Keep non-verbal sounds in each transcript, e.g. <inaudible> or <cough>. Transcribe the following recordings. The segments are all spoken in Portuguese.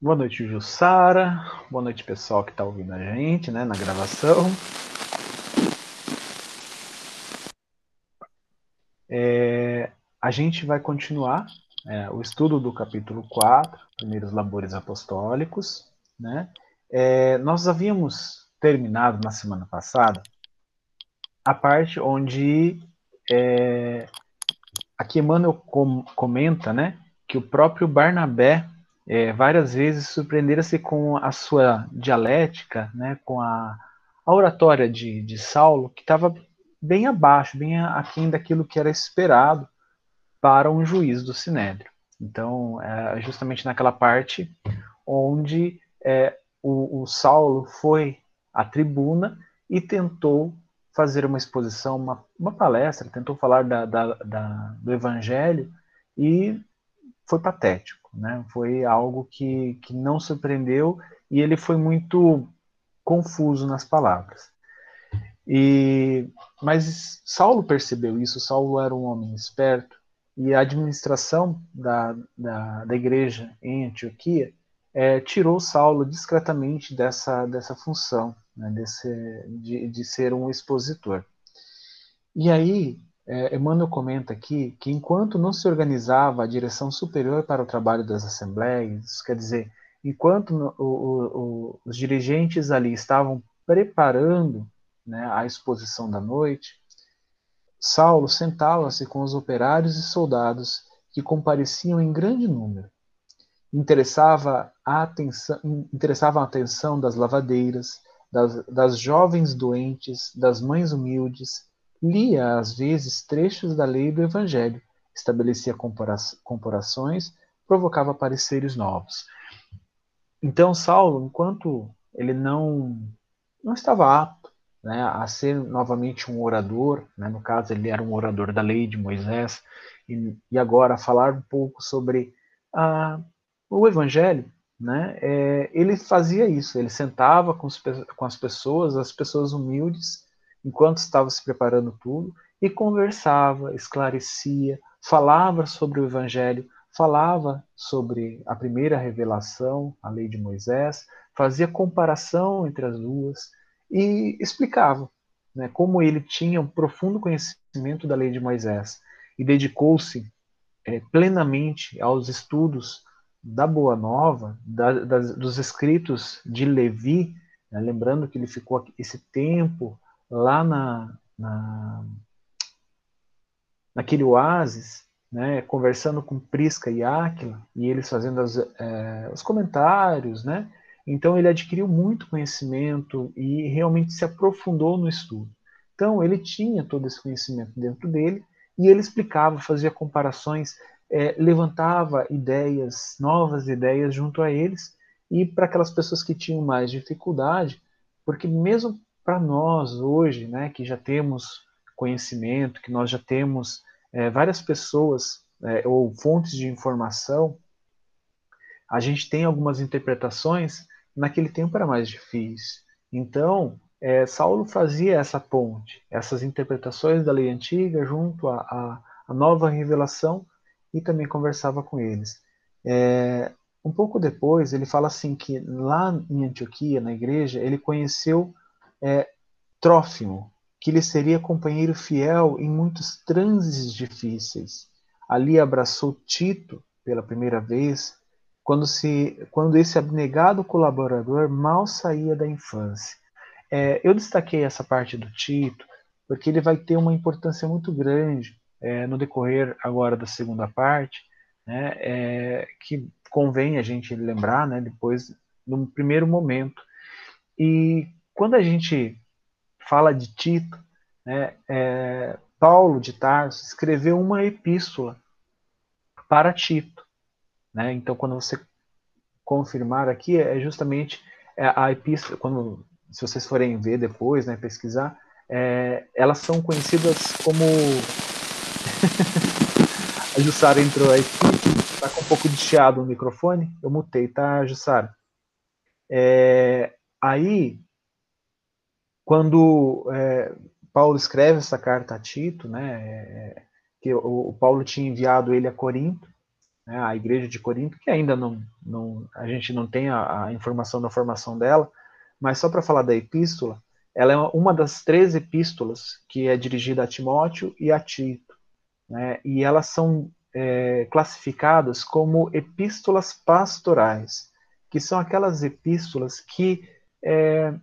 Boa noite, Jussara. Boa noite, pessoal que está ouvindo a gente né, na gravação. É, a gente vai continuar é, o estudo do capítulo 4, Primeiros Labores Apostólicos. Né? É, nós havíamos terminado na semana passada a parte onde é, aqui Emmanuel com, comenta né, que o próprio Barnabé é, várias vezes surpreendera-se com a sua dialética, né, com a, a oratória de, de Saulo, que estava bem abaixo, bem aquém daquilo que era esperado para um juiz do Sinédrio. Então, é justamente naquela parte onde é, o, o Saulo foi à tribuna e tentou fazer uma exposição, uma, uma palestra, tentou falar da, da, da, do Evangelho e foi patético, né? Foi algo que, que não surpreendeu e ele foi muito confuso nas palavras. E mas Saulo percebeu isso. Saulo era um homem esperto e a administração da, da, da igreja em Antioquia é, tirou Saulo discretamente dessa dessa função, né? Desse, de, de ser um expositor. E aí é, Emmanuel comenta aqui que enquanto não se organizava a direção superior para o trabalho das assembleias, quer dizer, enquanto o, o, os dirigentes ali estavam preparando né, a exposição da noite, Saulo sentava-se com os operários e soldados que compareciam em grande número. Interessava a atenção, interessava a atenção das lavadeiras, das, das jovens doentes, das mães humildes, lia às vezes trechos da lei do Evangelho, estabelecia comparações, provocava pareceres novos. Então Saulo, enquanto ele não não estava apto né, a ser novamente um orador, né, no caso ele era um orador da lei de Moisés, e, e agora falar um pouco sobre a, o Evangelho, né, é, ele fazia isso, ele sentava com, os, com as pessoas, as pessoas humildes, enquanto estava se preparando tudo, e conversava, esclarecia, falava sobre o Evangelho, falava sobre a primeira revelação, a lei de Moisés, fazia comparação entre as duas e explicava né, como ele tinha um profundo conhecimento da lei de Moisés e dedicou-se é, plenamente aos estudos da Boa Nova, da, das, dos escritos de Levi, né, lembrando que ele ficou esse tempo lá na, na naquele oásis, né, conversando com Prisca e Áquila, e eles fazendo as, é, os comentários, né? Então ele adquiriu muito conhecimento e realmente se aprofundou no estudo. Então ele tinha todo esse conhecimento dentro dele e ele explicava, fazia comparações, é, levantava ideias, novas ideias junto a eles e para aquelas pessoas que tinham mais dificuldade, porque mesmo para nós hoje, né, que já temos conhecimento, que nós já temos é, várias pessoas é, ou fontes de informação, a gente tem algumas interpretações, naquele tempo era mais difícil. Então, é, Saulo fazia essa ponte, essas interpretações da lei antiga junto à, nova revelação e também conversava com eles. É, um pouco depois, ele fala assim que lá em Antioquia, na igreja, ele conheceu é, Trófimo, que lhe seria companheiro fiel em muitos transes difíceis. Ali abraçou Tito pela primeira vez, quando, se, quando esse abnegado colaborador mal saía da infância. É, eu destaquei essa parte do Tito, porque ele vai ter uma importância muito grande é, no decorrer agora da segunda parte, né, é, que convém a gente lembrar né, depois, no primeiro momento. E quando a gente fala de Tito, né, é, Paulo de Tarso escreveu uma epístola para Tito. Né? Então, quando você confirmar aqui, é justamente é, a epístola, quando, se vocês forem ver depois, né, pesquisar, é, elas são conhecidas como. <laughs> a Jussara entrou aqui, está com um pouco de chiado no microfone, eu mutei, tá, Jussara? É, aí, quando é, Paulo escreve essa carta a Tito, né, é, que o, o, Paulo tinha enviado ele a Corinto, né, a igreja de Corinto, que ainda não, não a gente não tem a, a informação da formação dela, mas só para falar da epístola, ela é uma das três epístolas que é dirigida a Timóteo e a Tito, né, e elas são é, classificadas como epístolas pastorais, que são aquelas epístolas que é,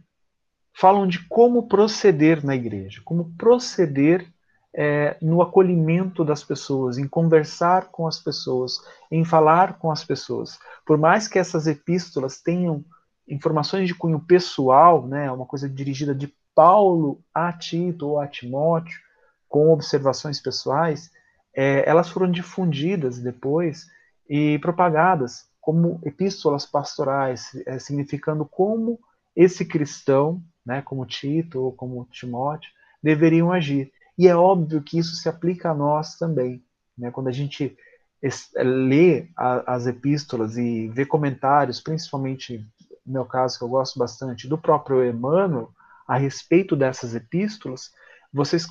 falam de como proceder na igreja, como proceder é, no acolhimento das pessoas, em conversar com as pessoas, em falar com as pessoas. Por mais que essas epístolas tenham informações de cunho pessoal, né, uma coisa dirigida de Paulo a Tito ou a Timóteo, com observações pessoais, é, elas foram difundidas depois e propagadas como epístolas pastorais, é, significando como esse cristão, né, como Tito ou como Timóteo, deveriam agir. E é óbvio que isso se aplica a nós também. Né? Quando a gente lê a, as epístolas e vê comentários, principalmente no meu caso, que eu gosto bastante, do próprio Emmanuel, a respeito dessas epístolas, vocês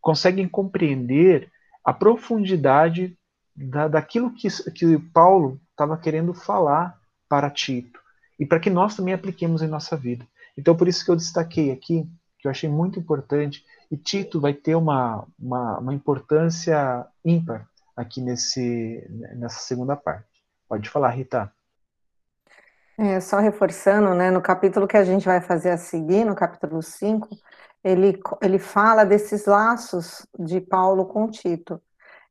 conseguem compreender a profundidade da, daquilo que, que Paulo estava querendo falar para Tito e para que nós também apliquemos em nossa vida. Então, por isso que eu destaquei aqui, que eu achei muito importante, e Tito vai ter uma, uma, uma importância ímpar aqui nesse, nessa segunda parte. Pode falar, Rita. É, só reforçando, né, no capítulo que a gente vai fazer a seguir, no capítulo 5, ele, ele fala desses laços de Paulo com Tito.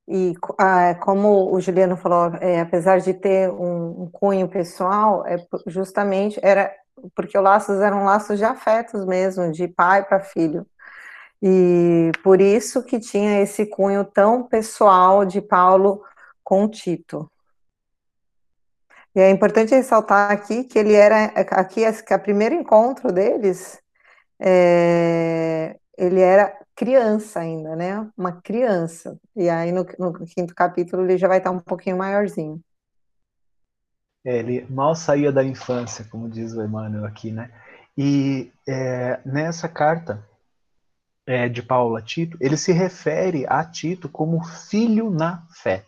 E ah, como o Juliano falou, é, apesar de ter um, um, cunho pessoal, é justamente era porque os laços eram laços de afetos mesmo, de pai para filho. E por isso que tinha esse cunho tão pessoal de Paulo com Tito. E é importante ressaltar aqui que ele era aqui que a primeiro encontro deles, é, ele era criança ainda, né? Uma criança. E aí no, no, quinto capítulo ele já vai estar um pouquinho maiorzinho. É, ele mal saía da infância, como diz o Emmanuel aqui, né? E é, nessa carta é, de Paulo a Tito, ele se refere a Tito como filho na fé.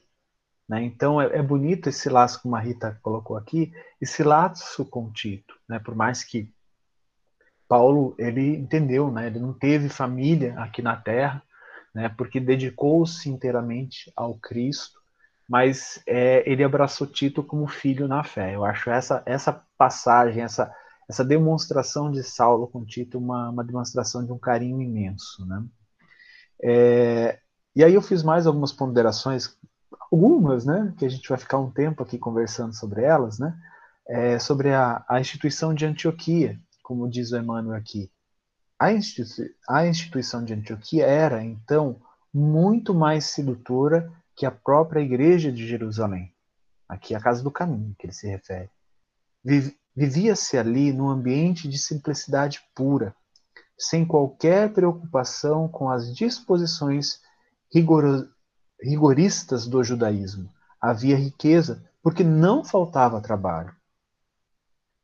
Né? Então é, é, bonito esse laço, como a Rita colocou aqui, esse laço com Tito, né? por mais que Paulo ele entendeu, né? ele não teve família aqui na Terra, né? porque dedicou-se inteiramente ao Cristo, mas é, ele abraçou Tito como filho na fé. Eu acho essa, essa passagem, essa essa demonstração de Saulo com Tito uma, uma demonstração de um carinho imenso, né? É, e aí eu fiz mais algumas ponderações, algumas, né? Que a gente vai ficar um tempo aqui conversando sobre elas, né? É, sobre a, a instituição de Antioquia, como diz o Emmanuel aqui. A, institui a instituição de Antioquia era, então, muito mais sedutora que a própria igreja de Jerusalém. Aqui a casa do caminho que ele se refere. Vivia-se ali num ambiente de simplicidade pura, sem qualquer preocupação com as disposições rigoristas do judaísmo. Havia riqueza, porque não faltava trabalho.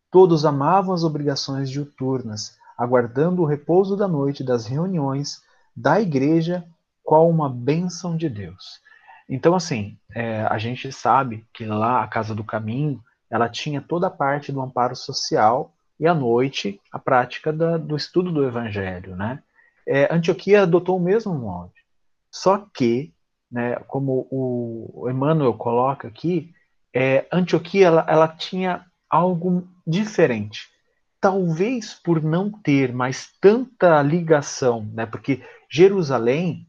Todos amavam as obrigações diuturnas, aguardando o repouso da noite das reuniões da igreja qual uma bênção de Deus. Então, assim, é, a gente sabe que lá a Casa do Caminho ela tinha toda a parte do amparo social e à noite a prática da, do estudo do Evangelho, né? É, Antioquia adotou o mesmo molde, só que, né, como o Emmanuel coloca aqui, é, Antioquia ela, ela tinha algo diferente. Talvez por não ter mais tanta ligação, né? Porque Jerusalém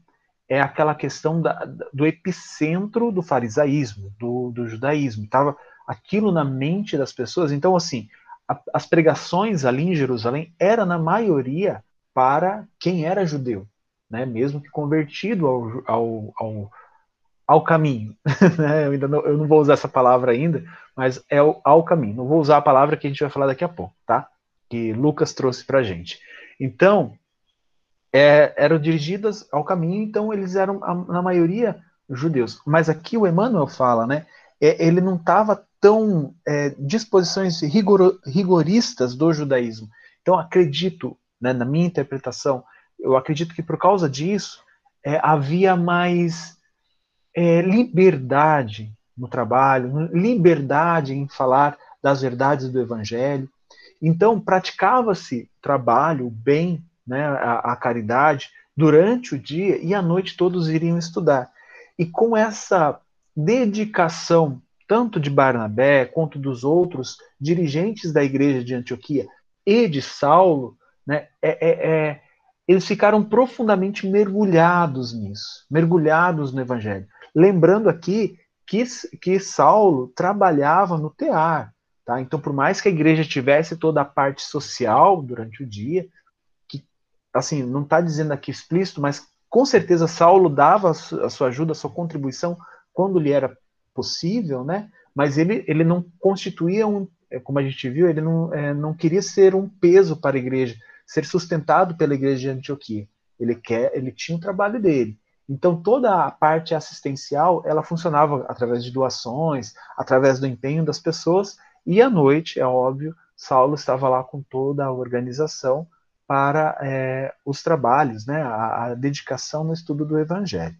é aquela questão da, do epicentro do farisaísmo, do, do judaísmo. Estava aquilo na mente das pessoas. Então, assim, a, as pregações ali em Jerusalém era na maioria para quem era judeu, né? mesmo que convertido ao, ao, ao, ao caminho. <laughs> Né? eu, ainda não, eu não vou usar essa palavra ainda, mas é o, ao caminho. Não vou usar a palavra que a gente vai falar daqui a pouco, tá? Que Lucas trouxe para gente. Então, é, eram dirigidas ao caminho, então eles eram, na maioria, judeus. Mas aqui o Emmanuel fala, né? É, ele não estava tão é, disposições rigor, rigoristas do judaísmo. Então, acredito, né, na minha interpretação, eu acredito que por causa disso é, havia mais é, liberdade no trabalho, liberdade em falar das verdades do Evangelho. Então, praticava-se trabalho, bem, né, a, a caridade, durante o dia e à noite todos iriam estudar. E com essa dedicação, tanto de Barnabé quanto dos outros dirigentes da igreja de Antioquia e de Saulo, né, é, é, é, eles ficaram profundamente mergulhados nisso, mergulhados no Evangelho. Lembrando aqui que, que Saulo trabalhava no tear. Tá? Então, por mais que a igreja tivesse toda a parte social durante o dia, assim não está dizendo aqui explícito, mas com certeza Saulo dava a sua ajuda, a sua contribuição quando lhe era possível, né? Mas ele, ele não constituía um, é, como a gente viu, ele não, é, não queria ser um peso para a igreja, ser sustentado pela igreja de Antioquia. Ele quer, ele tinha o trabalho dele. Então toda a parte assistencial ela funcionava através de doações, através do empenho das pessoas e à noite, é óbvio, Saulo estava lá com toda a organização para é, os trabalhos, né, a, a, dedicação no estudo do Evangelho.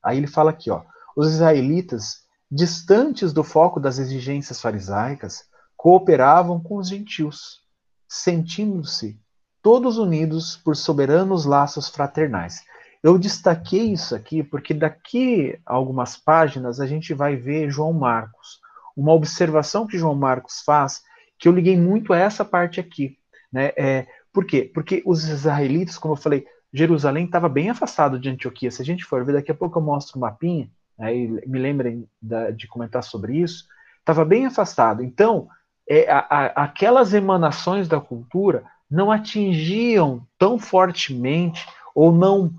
Aí ele fala aqui, ó, os israelitas, distantes do foco das exigências farisaicas, cooperavam com os gentios, sentindo-se todos unidos por soberanos laços fraternais. Eu destaquei isso aqui porque daqui a algumas páginas a gente vai ver João Marcos. Uma observação que João Marcos faz, que eu liguei muito a essa parte aqui. Né? É, por quê? Porque os israelitas, como eu falei, Jerusalém estava bem afastado de Antioquia. Se a gente for ver, daqui a pouco eu mostro o mapinha, aí né, me lembrem da, de comentar sobre isso, estava bem afastado. Então, é, a, a, aquelas emanações da cultura não atingiam tão fortemente ou não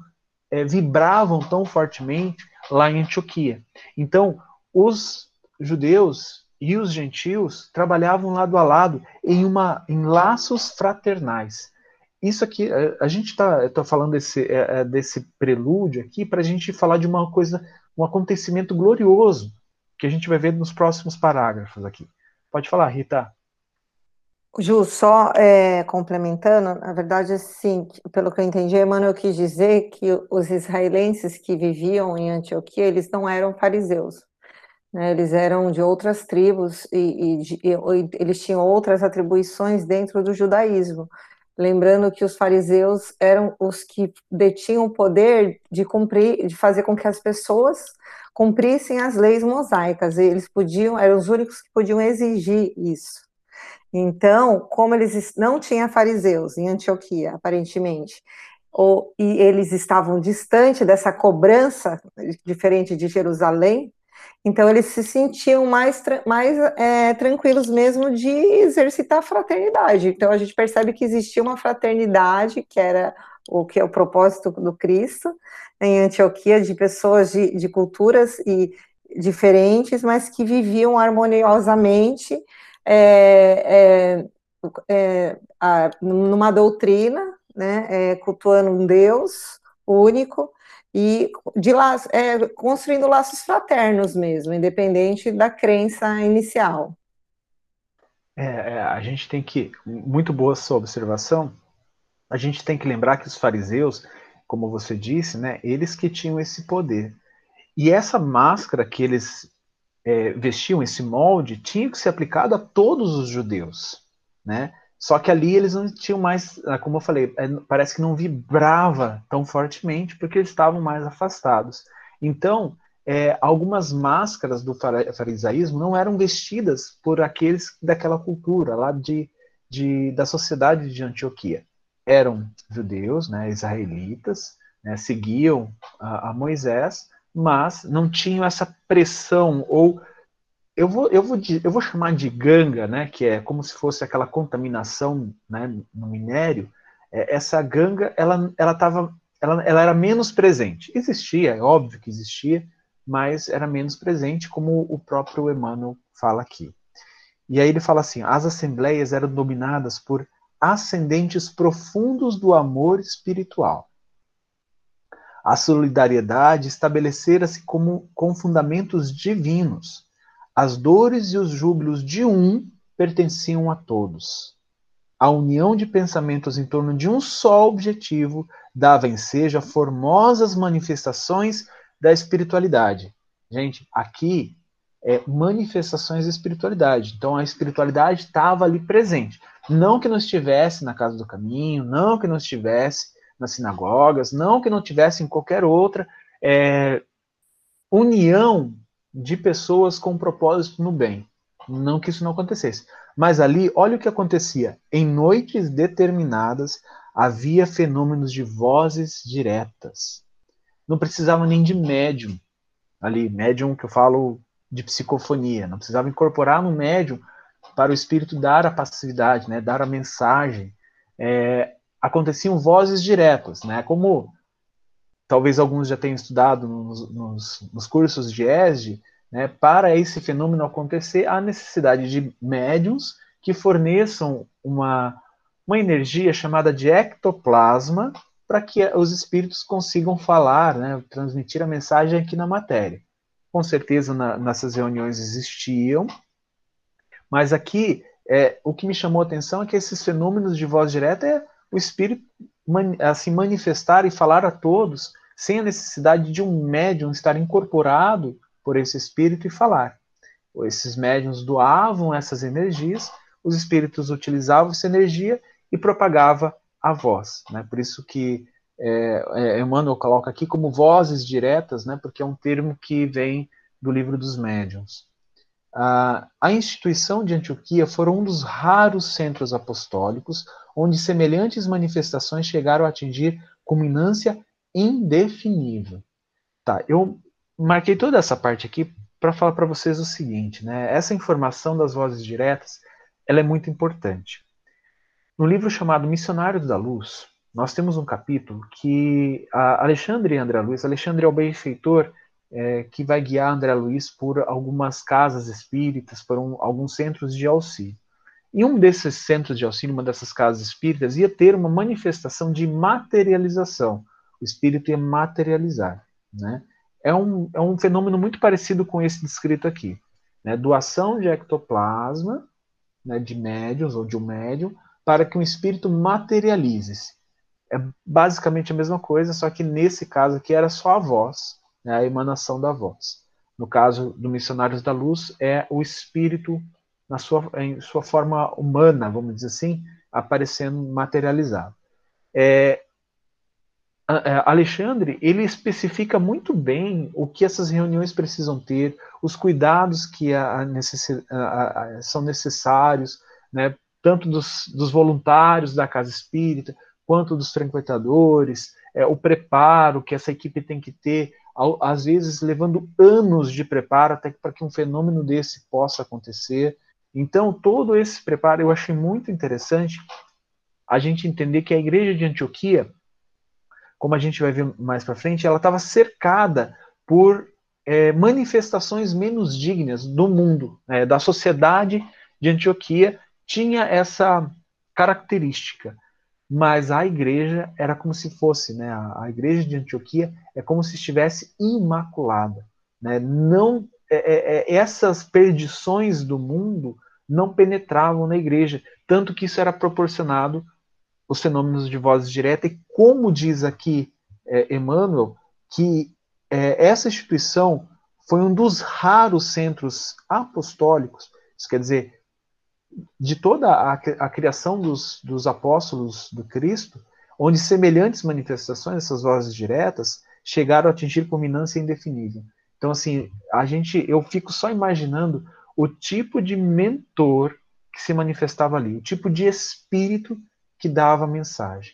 é, vibravam tão fortemente lá em Antioquia. Então, os judeus e os gentios trabalhavam lado a lado em, uma, em laços fraternais. Isso aqui, a, gente está falando desse, é, é, desse prelúdio aqui para a gente falar de uma coisa, um acontecimento glorioso que a gente vai ver nos próximos parágrafos aqui. Pode falar, Rita. Ju, só é, complementando, na verdade, assim, pelo que eu entendi, Emmanuel quis dizer que os israelenses que viviam em Antioquia, eles não eram fariseus, né? eles eram de outras tribos e, e, e, eles tinham outras atribuições dentro do judaísmo. Lembrando que os fariseus eram os que detinham o poder de cumprir, de fazer com que as pessoas cumprissem as leis mosaicas. Eles podiam, eram os únicos que podiam exigir isso. Então, como eles não tinham fariseus em Antioquia, aparentemente, ou, e eles estavam distante dessa cobrança, diferente de Jerusalém, então eles se sentiam mais, mais é, tranquilos mesmo de exercitar a fraternidade. Então a gente percebe que existia uma fraternidade, que era o que é o propósito do Cristo, em Antioquia, de pessoas de, de culturas e diferentes, mas que viviam harmoniosamente é, é, a, numa doutrina, né, cultuando um Deus único e de é, construindo laços fraternos mesmo, independente da crença inicial. É, é, a gente tem que, muito boa sua observação, a gente tem que lembrar que os fariseus, como você disse, né, eles que tinham esse poder. E essa máscara que eles é, vestiam esse molde tinha que ser aplicado a todos os judeus, né? Só que ali eles não tinham mais, ah, como eu falei, é, parece que não vibrava tão fortemente porque eles estavam mais afastados. Então, é, algumas máscaras do farisaísmo não eram vestidas por aqueles daquela cultura lá de, de da sociedade de Antioquia. Eram judeus, né, israelitas, né, seguiam a, a Moisés, mas não tinham essa pressão ou eu vou, eu vou, eu vou chamar de ganga, né, que é como se fosse aquela contaminação né, no minério. É, essa ganga, ela, ela, tava, ela, ela era menos presente. Existia, é óbvio que existia, mas era menos presente, como o próprio Emmanuel fala aqui. E aí ele fala assim: as assembleias eram dominadas por ascendentes profundos do amor espiritual. A solidariedade estabelecera-se como com fundamentos divinos. As dores e os júbilos de um pertenciam a todos. A união de pensamentos em torno de um só objetivo dava ensejo a formosas manifestações da espiritualidade. Gente, aqui é, manifestações de espiritualidade. Então a espiritualidade estava ali presente. Não que não estivesse na casa do caminho, não que não estivesse nas sinagogas, não que não tivesse em qualquer outra é, união de pessoas com propósito no bem. Não que isso não acontecesse. Mas ali, olha o que acontecia. Em noites determinadas, havia fenômenos de vozes diretas. Não precisava nem de médium. Ali, médium que eu falo de psicofonia. Não precisava incorporar no médium para o espírito dar a passividade, né, dar a mensagem. É, aconteciam vozes diretas, né, como talvez alguns já tenham estudado nos, nos, nos cursos de ESD, né, para esse fenômeno acontecer, há necessidade de médiums que forneçam uma, uma energia chamada de ectoplasma para que os espíritos consigam falar, né, transmitir a mensagem aqui na matéria. Com certeza na, nessas reuniões existiam, mas aqui é, o que me chamou a atenção é que esses fenômenos de voz direta é o espírito man, assim manifestar e falar a todos sem a necessidade de um médium estar incorporado por esse espírito e falar. Esses médiums doavam essas energias, os espíritos utilizavam essa energia e propagava a voz. Né? Por isso que é, é, Emmanuel coloca aqui como vozes diretas, né? porque é um termo que vem do livro dos médiuns. Ah, a instituição de Antioquia foi um dos raros centros apostólicos onde semelhantes manifestações chegaram a atingir culminância indefinível. Tá, eu marquei toda essa parte aqui para falar para vocês o seguinte, né? Essa informação das vozes diretas, ela é muito importante. No livro chamado Missionários da Luz, nós temos um capítulo que Alexandre André Luiz, Alexandre é o benfeitor é, que vai guiar André Luiz por algumas casas espíritas, por um, alguns centros de auxílio. E um desses centros de auxílio, uma dessas casas espíritas, ia ter uma manifestação de materialização. O espírito ia materializar, né? é um, é um fenômeno muito parecido com esse descrito aqui. Né? Doação de ectoplasma, né, de médiums ou de um médium, para que um espírito materialize-se. É basicamente a mesma coisa, só que nesse caso aqui era só a voz, né, a emanação da voz. No caso do Missionários da Luz, é o espírito na sua, em sua forma humana, vamos dizer assim, aparecendo materializado. É, é, Alexandre, ele especifica muito bem o que essas reuniões precisam ter, os cuidados que a, a, a, são necessários, né, tanto dos, dos, voluntários da casa espírita, quanto dos frequentadores, é, o preparo que essa equipe tem que ter, ao, às vezes levando anos de preparo até para que um fenômeno desse possa acontecer. Então, todo esse preparo eu achei muito interessante a gente entender que a igreja de Antioquia como a gente vai ver mais para frente, ela estava cercada por é, manifestações menos dignas do mundo, é, da sociedade de Antioquia, tinha essa característica. Mas a igreja era como se fosse, né, a, a igreja de Antioquia é como se estivesse imaculada. Né, não é, é, é essas perdições do mundo não penetravam na igreja, tanto que isso era proporcionado os fenômenos de voz direta, e como diz aqui é, Emmanuel, que é, essa instituição foi um dos raros centros apostólicos, isso quer dizer, de toda a, a criação dos, dos apóstolos do Cristo, onde semelhantes manifestações, essas vozes diretas, chegaram a atingir culminância indefinível. Então, assim, a gente, eu fico só imaginando o tipo de mentor que se manifestava ali, o tipo de espírito que dava a mensagem.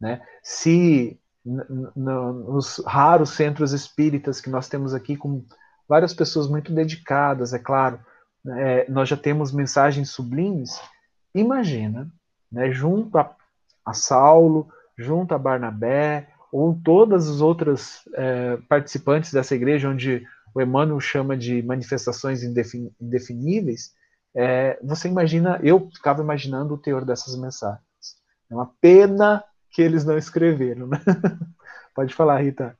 Né? Se nos raros centros espíritas que nós temos aqui, com várias pessoas muito dedicadas, é claro, é, nós já temos mensagens sublimes, imagina, né, junto a, a Saulo, junto a Barnabé, ou todas as outras é, participantes dessa igreja, onde o Emmanuel chama de manifestações indefiníveis, é, você imagina, eu ficava imaginando o teor dessas mensagens. É uma pena que eles não escreveram, né? <laughs> Pode falar, Rita.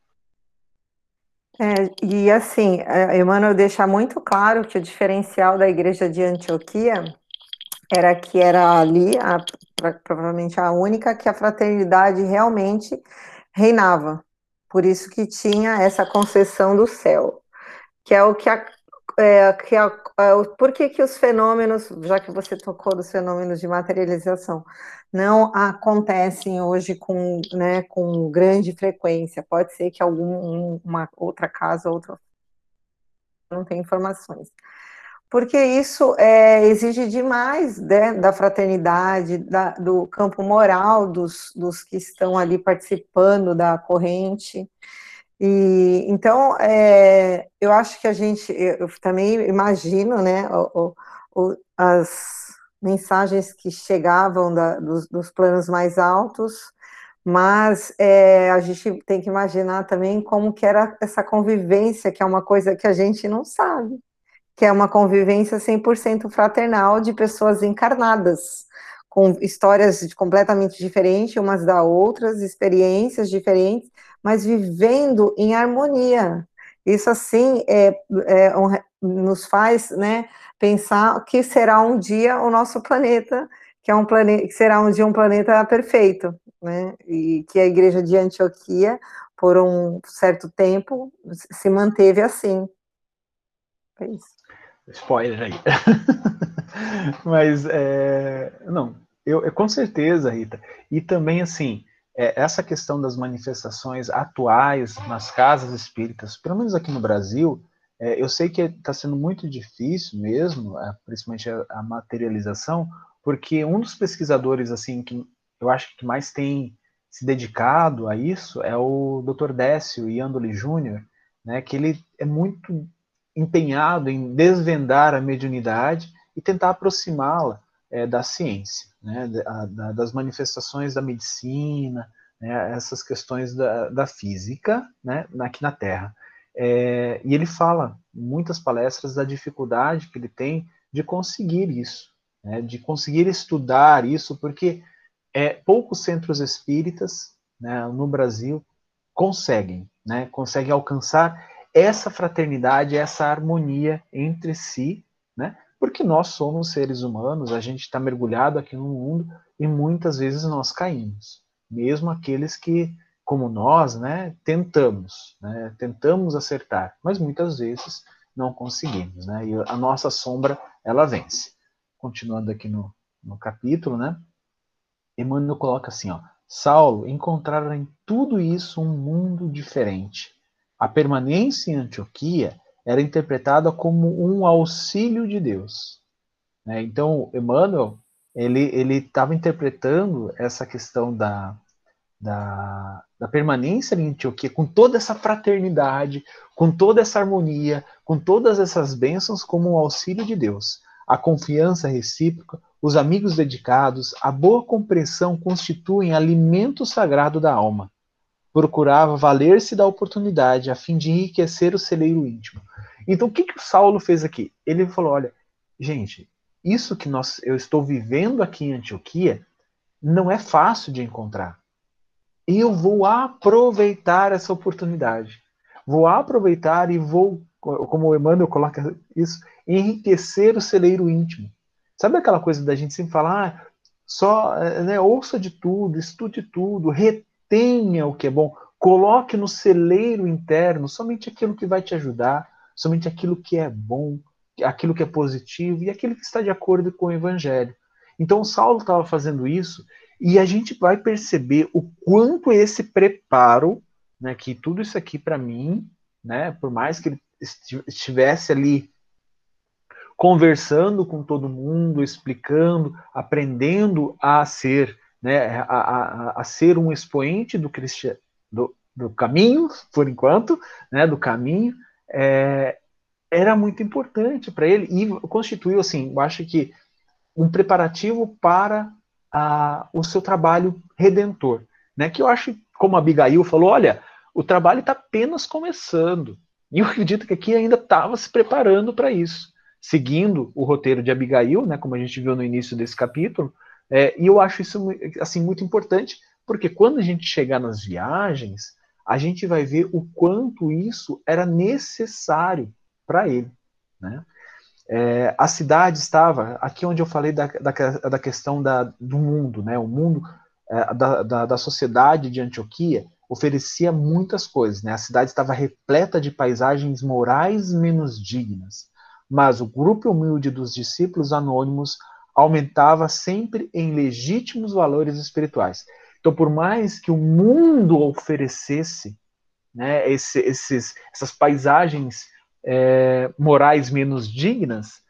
É, e assim, Emmanuel deixa muito claro que o diferencial da igreja de Antioquia era que era ali, a, provavelmente a única, que a fraternidade realmente reinava. Por isso que tinha essa concessão do céu, que é o que a, é, que é, por que, que os fenômenos, já que você tocou dos fenômenos de materialização, não acontecem hoje com, né, com grande frequência? Pode ser que alguma outra casa, outra não tem informações. Porque isso é, exige demais né, da fraternidade, da, do campo moral dos, dos que estão ali participando da corrente. E, então, é, eu acho que a gente, eu, também imagino, né, o, o, as mensagens que chegavam da, dos, dos, planos mais altos, mas é, a gente tem que imaginar também como que era essa convivência, que é uma coisa que a gente não sabe, que é uma convivência 100% fraternal de pessoas encarnadas, com histórias completamente diferentes umas da outras, experiências diferentes, mas vivendo em harmonia. Isso, assim, é, é nos faz né, pensar que será um dia o nosso planeta, que é um planeta, que será um dia um planeta perfeito, né? E que a igreja de Antioquia, por um certo tempo, se manteve assim. É isso. Spoiler aí. <laughs> Mas, é, não, eu, eu, com certeza, Rita. E também, assim, é, essa questão das manifestações atuais nas casas espíritas, pelo menos aqui no Brasil, é, eu sei que está sendo muito difícil mesmo, é, principalmente a, a, materialização, porque um dos pesquisadores assim que eu acho que mais tem se dedicado a isso é o Dr. Décio Iandoli Júnior, né, que ele é muito empenhado em desvendar a mediunidade e tentar aproximá-la é, da ciência, né, da, da, das manifestações da medicina, né, essas questões da, da física né, aqui na Terra. É, e ele fala em muitas palestras da dificuldade que ele tem de conseguir isso, né, de conseguir estudar isso, porque é, poucos centros espíritas né, no Brasil conseguem, né, conseguem alcançar essa fraternidade, essa harmonia entre si, porque nós somos seres humanos, a gente está mergulhado aqui no mundo e muitas vezes nós caímos, mesmo aqueles que, como nós, né, tentamos, né, tentamos acertar, mas muitas vezes não conseguimos, né, e a nossa sombra ela vence. Continuando aqui no, no capítulo, né, Emmanuel coloca assim, ó, Saulo encontrara em tudo isso um mundo diferente. A permanência em Antioquia era interpretada como um auxílio de Deus. Né? Então, Emmanuel ele estava interpretando essa questão da, da, da permanência em Antioquia com toda essa fraternidade, com toda essa harmonia, com todas essas bênçãos como um auxílio de Deus. A confiança recíproca, os amigos dedicados, a boa compreensão constituem alimento sagrado da alma. Procurava valer-se da oportunidade a fim de enriquecer o celeiro íntimo. Então, o que, que o Saulo fez aqui? Ele falou: olha, gente, isso que nós, eu estou vivendo aqui em Antioquia não é fácil de encontrar. E eu vou aproveitar essa oportunidade. Vou aproveitar e vou, como o Emmanuel coloca isso, enriquecer o celeiro íntimo. Sabe aquela coisa da gente sempre falar, ah, só né, ouça de tudo, estude tudo, retenha o que é bom, coloque no celeiro interno somente aquilo que vai te ajudar, somente aquilo que é bom, aquilo que é positivo e aquilo que está de acordo com o evangelho. Então, Saulo estava fazendo isso e a gente vai perceber o quanto esse preparo, né, que tudo isso aqui para mim, né, por mais que ele estivesse ali conversando com todo mundo, explicando, aprendendo a ser, né, a, a, a ser um expoente do, do, do caminho, por enquanto, né, do caminho, é, era muito importante para ele e constituiu, assim, eu acho que um preparativo para a, o seu trabalho redentor, né? Que eu acho, como Abigail falou, olha, o trabalho está apenas começando. E eu acredito que aqui ainda estava se preparando para isso, seguindo o roteiro de Abigail, né? Como a gente viu no início desse capítulo. É, e eu acho isso assim muito importante, porque quando a gente chegar nas viagens, a gente vai ver o quanto isso era necessário para ele. Né? É, a cidade estava, aqui onde eu falei da, da, da questão da, do mundo, né? o mundo é, da, da, da, sociedade de Antioquia oferecia muitas coisas. Né? A cidade estava repleta de paisagens morais menos dignas. mas o grupo humilde dos discípulos anônimos aumentava sempre em legítimos valores espirituais. Então, por mais que o mundo oferecesse né, esse, esses, essas paisagens é, morais menos dignas,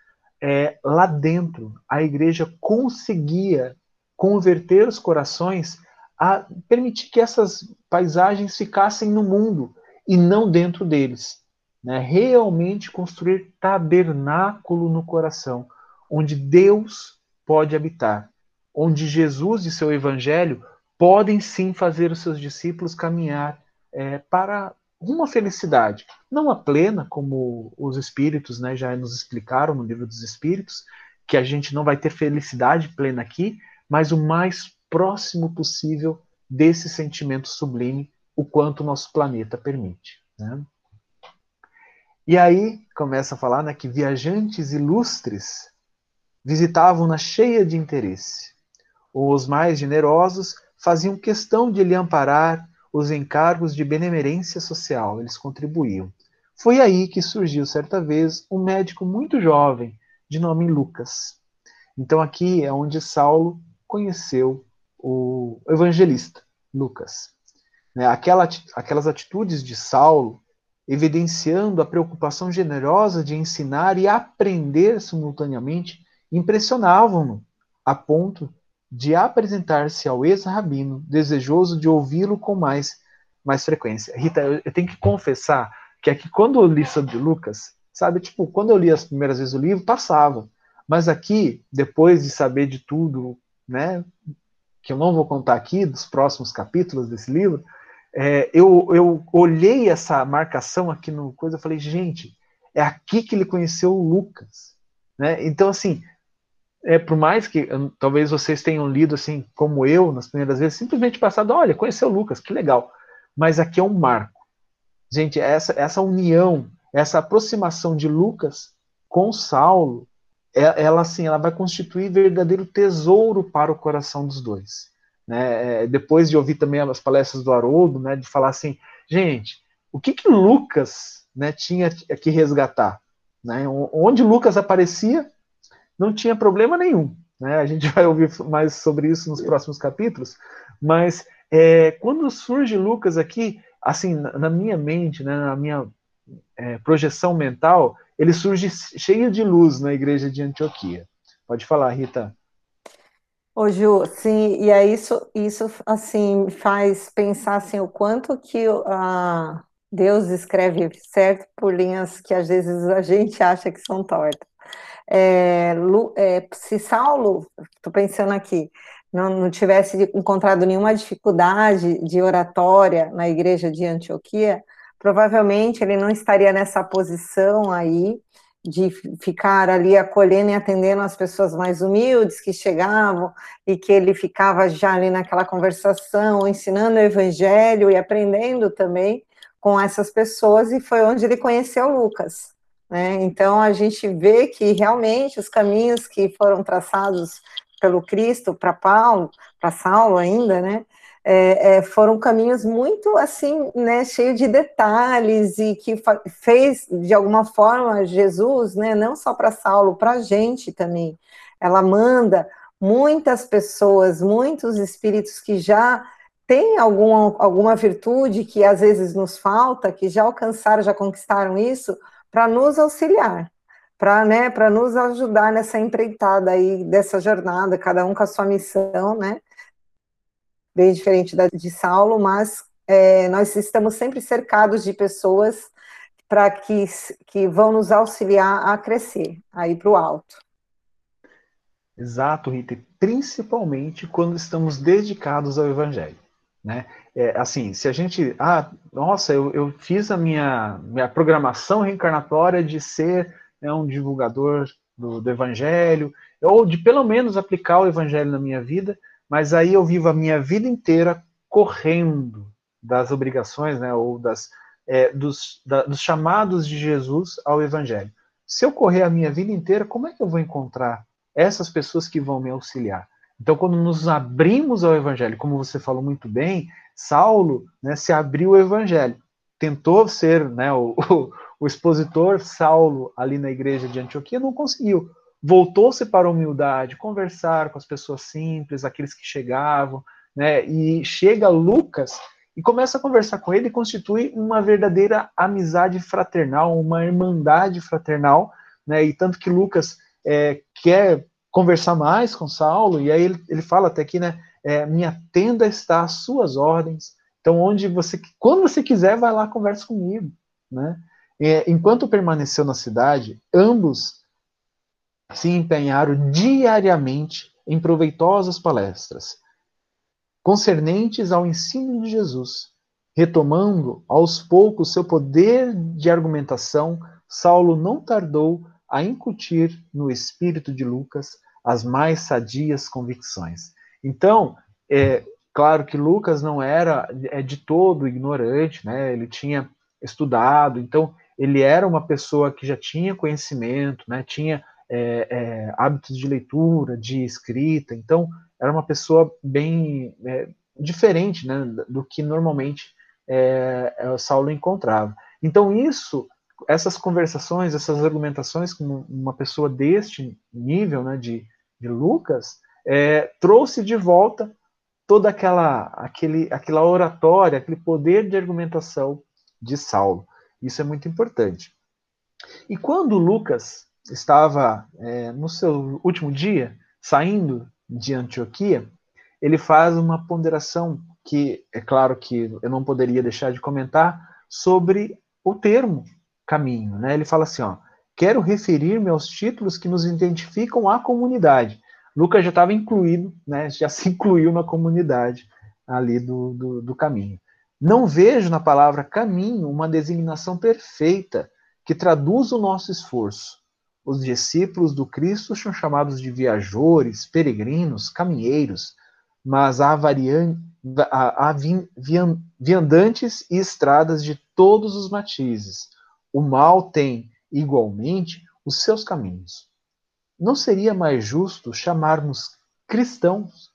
é, lá dentro a igreja conseguia converter os corações a permitir que essas paisagens ficassem no mundo e não dentro deles. Né? Realmente construir tabernáculo no coração, onde Deus pode habitar, onde Jesus e seu evangelho podem sim fazer os seus discípulos caminhar é, para uma felicidade, não a plena, como os espíritos né, já nos explicaram no livro dos espíritos, que a gente não vai ter felicidade plena aqui, mas o mais próximo possível desse sentimento sublime, o quanto o nosso planeta permite. Né? E aí começa a falar né, que viajantes ilustres visitavam na cheia de interesse. Os mais generosos faziam questão de lhe amparar os encargos de benemerência social, eles contribuíam. Foi aí que surgiu, certa vez, um médico muito jovem, de nome Lucas. Então, aqui é onde Saulo conheceu o evangelista, Lucas. Né, aquela, aquelas atitudes de Saulo, evidenciando a preocupação generosa de ensinar e aprender simultaneamente, impressionavam-no, a ponto de apresentar-se ao ex-rabino, desejoso de ouvi-lo com mais, mais frequência. Rita, eu, eu, tenho que confessar que aqui, quando eu li sobre Lucas, sabe, tipo, quando eu li as primeiras vezes o livro, passava. Mas aqui, depois de saber de tudo, né, que eu não vou contar aqui, dos próximos capítulos desse livro, é, eu, eu olhei essa marcação aqui no coisa e falei, gente, é aqui que ele conheceu o Lucas. Né? Então, assim, é, por mais que talvez vocês tenham lido assim, como eu, nas primeiras vezes, simplesmente passado, olha, conheceu o Lucas, que legal. Mas aqui é um marco. Gente, essa, essa união, essa aproximação de Lucas com Saulo, é, ela assim, ela vai constituir verdadeiro tesouro para o coração dos dois. Né? É, depois de ouvir também as palestras do Haroldo, né, de falar assim, gente, o que que Lucas né, tinha que resgatar? Né? Onde Lucas aparecia, não tinha problema nenhum. Né? A gente <laughs> vai ouvir mais sobre isso nos próximos capítulos, mas é, quando surge Lucas aqui, assim, na minha mente, né, na minha é, projeção mental, ele surge cheio de luz na igreja de Antioquia. Pode falar, Rita. Ô Ju, sim, e é isso, isso assim faz pensar assim o quanto que Deus escreve certo por linhas que às vezes a gente acha que são tortas. É, é, se Saulo, estou pensando aqui, não, não, tivesse encontrado nenhuma dificuldade de oratória na igreja de Antioquia, provavelmente ele não estaria nessa posição aí de ficar ali acolhendo e atendendo as pessoas mais humildes que chegavam e que ele ficava já ali naquela conversação, ensinando o evangelho e aprendendo também com essas pessoas, e foi onde ele conheceu Lucas. Né? Então a gente vê que realmente os caminhos que foram traçados pelo Cristo para Paulo, para Saulo ainda, né? É, é, foram caminhos muito assim, né, cheio de detalhes e que fez de alguma forma Jesus, né, não só para Saulo, para a gente também. Ela manda muitas pessoas, muitos espíritos que já têm alguma, alguma virtude que às vezes nos falta, que já alcançaram, já conquistaram isso, para nos auxiliar, para né, nos ajudar nessa empreitada aí, dessa jornada, cada um com a sua missão, né? Bem diferente da de Saulo, mas é, nós estamos sempre cercados de pessoas para que, que vão nos auxiliar a crescer, a ir para o alto. Exato, Rita, principalmente quando estamos dedicados ao Evangelho. Né? É, assim, se a gente, ah, nossa, eu, eu fiz a minha, minha programação reencarnatória de ser né, um divulgador do, do, Evangelho, ou de pelo menos aplicar o Evangelho na minha vida, mas aí eu vivo a minha vida inteira correndo das obrigações, né, ou das, é, dos, da, dos chamados de Jesus ao Evangelho. Se eu correr a minha vida inteira, como é que eu vou encontrar essas pessoas que vão me auxiliar? Então, quando nos abrimos ao Evangelho, como você falou muito bem, Saulo né, se abriu ao Evangelho, tentou ser né, o, o, o expositor Saulo, ali na igreja de Antioquia, não conseguiu. Voltou-se para a humildade, conversar com as pessoas simples, aqueles que chegavam, né? E chega Lucas e começa a conversar com ele e constitui uma verdadeira amizade fraternal, uma irmandade fraternal, né? E tanto que Lucas é, quer conversar mais com Saulo, e aí ele, ele fala até aqui, né? É, minha tenda está às suas ordens. Então, onde você, quando você quiser, vai lá conversa comigo, né? É, enquanto permaneceu na cidade, ambos se empenharam diariamente em proveitosas palestras concernentes ao ensino de Jesus, retomando aos poucos seu poder de argumentação, Saulo não tardou a incutir no espírito de Lucas as mais sadias convicções. Então, é claro que Lucas não era é, de todo ignorante, né? Ele tinha estudado, então ele era uma pessoa que já tinha conhecimento, né? Tinha é, é, hábitos de leitura, de escrita, então era uma pessoa bem é, diferente né, do que normalmente é, Saulo encontrava. Então isso, essas conversações, essas argumentações com uma pessoa deste nível, né, de, de Lucas, é, trouxe de volta toda aquela, aquele, aquela oratória, aquele poder de argumentação de Saulo. Isso é muito importante. E quando Lucas estava é, no seu último dia, saindo de Antioquia, ele faz uma ponderação que, é claro que eu não poderia deixar de comentar, sobre o termo caminho. Né? Ele fala assim, ó, quero referir-me aos títulos que nos identificam à comunidade. Lucas já estava incluído, né, já se incluiu na comunidade ali do, do, do caminho. Não vejo na palavra caminho uma designação perfeita que traduz o nosso esforço, os discípulos do Cristo são chamados de viajores, peregrinos, caminheiros, mas há, varian... há viandantes e estradas de todos os matizes. O mal tem, igualmente, os seus caminhos. Não seria mais justo chamarmos cristãos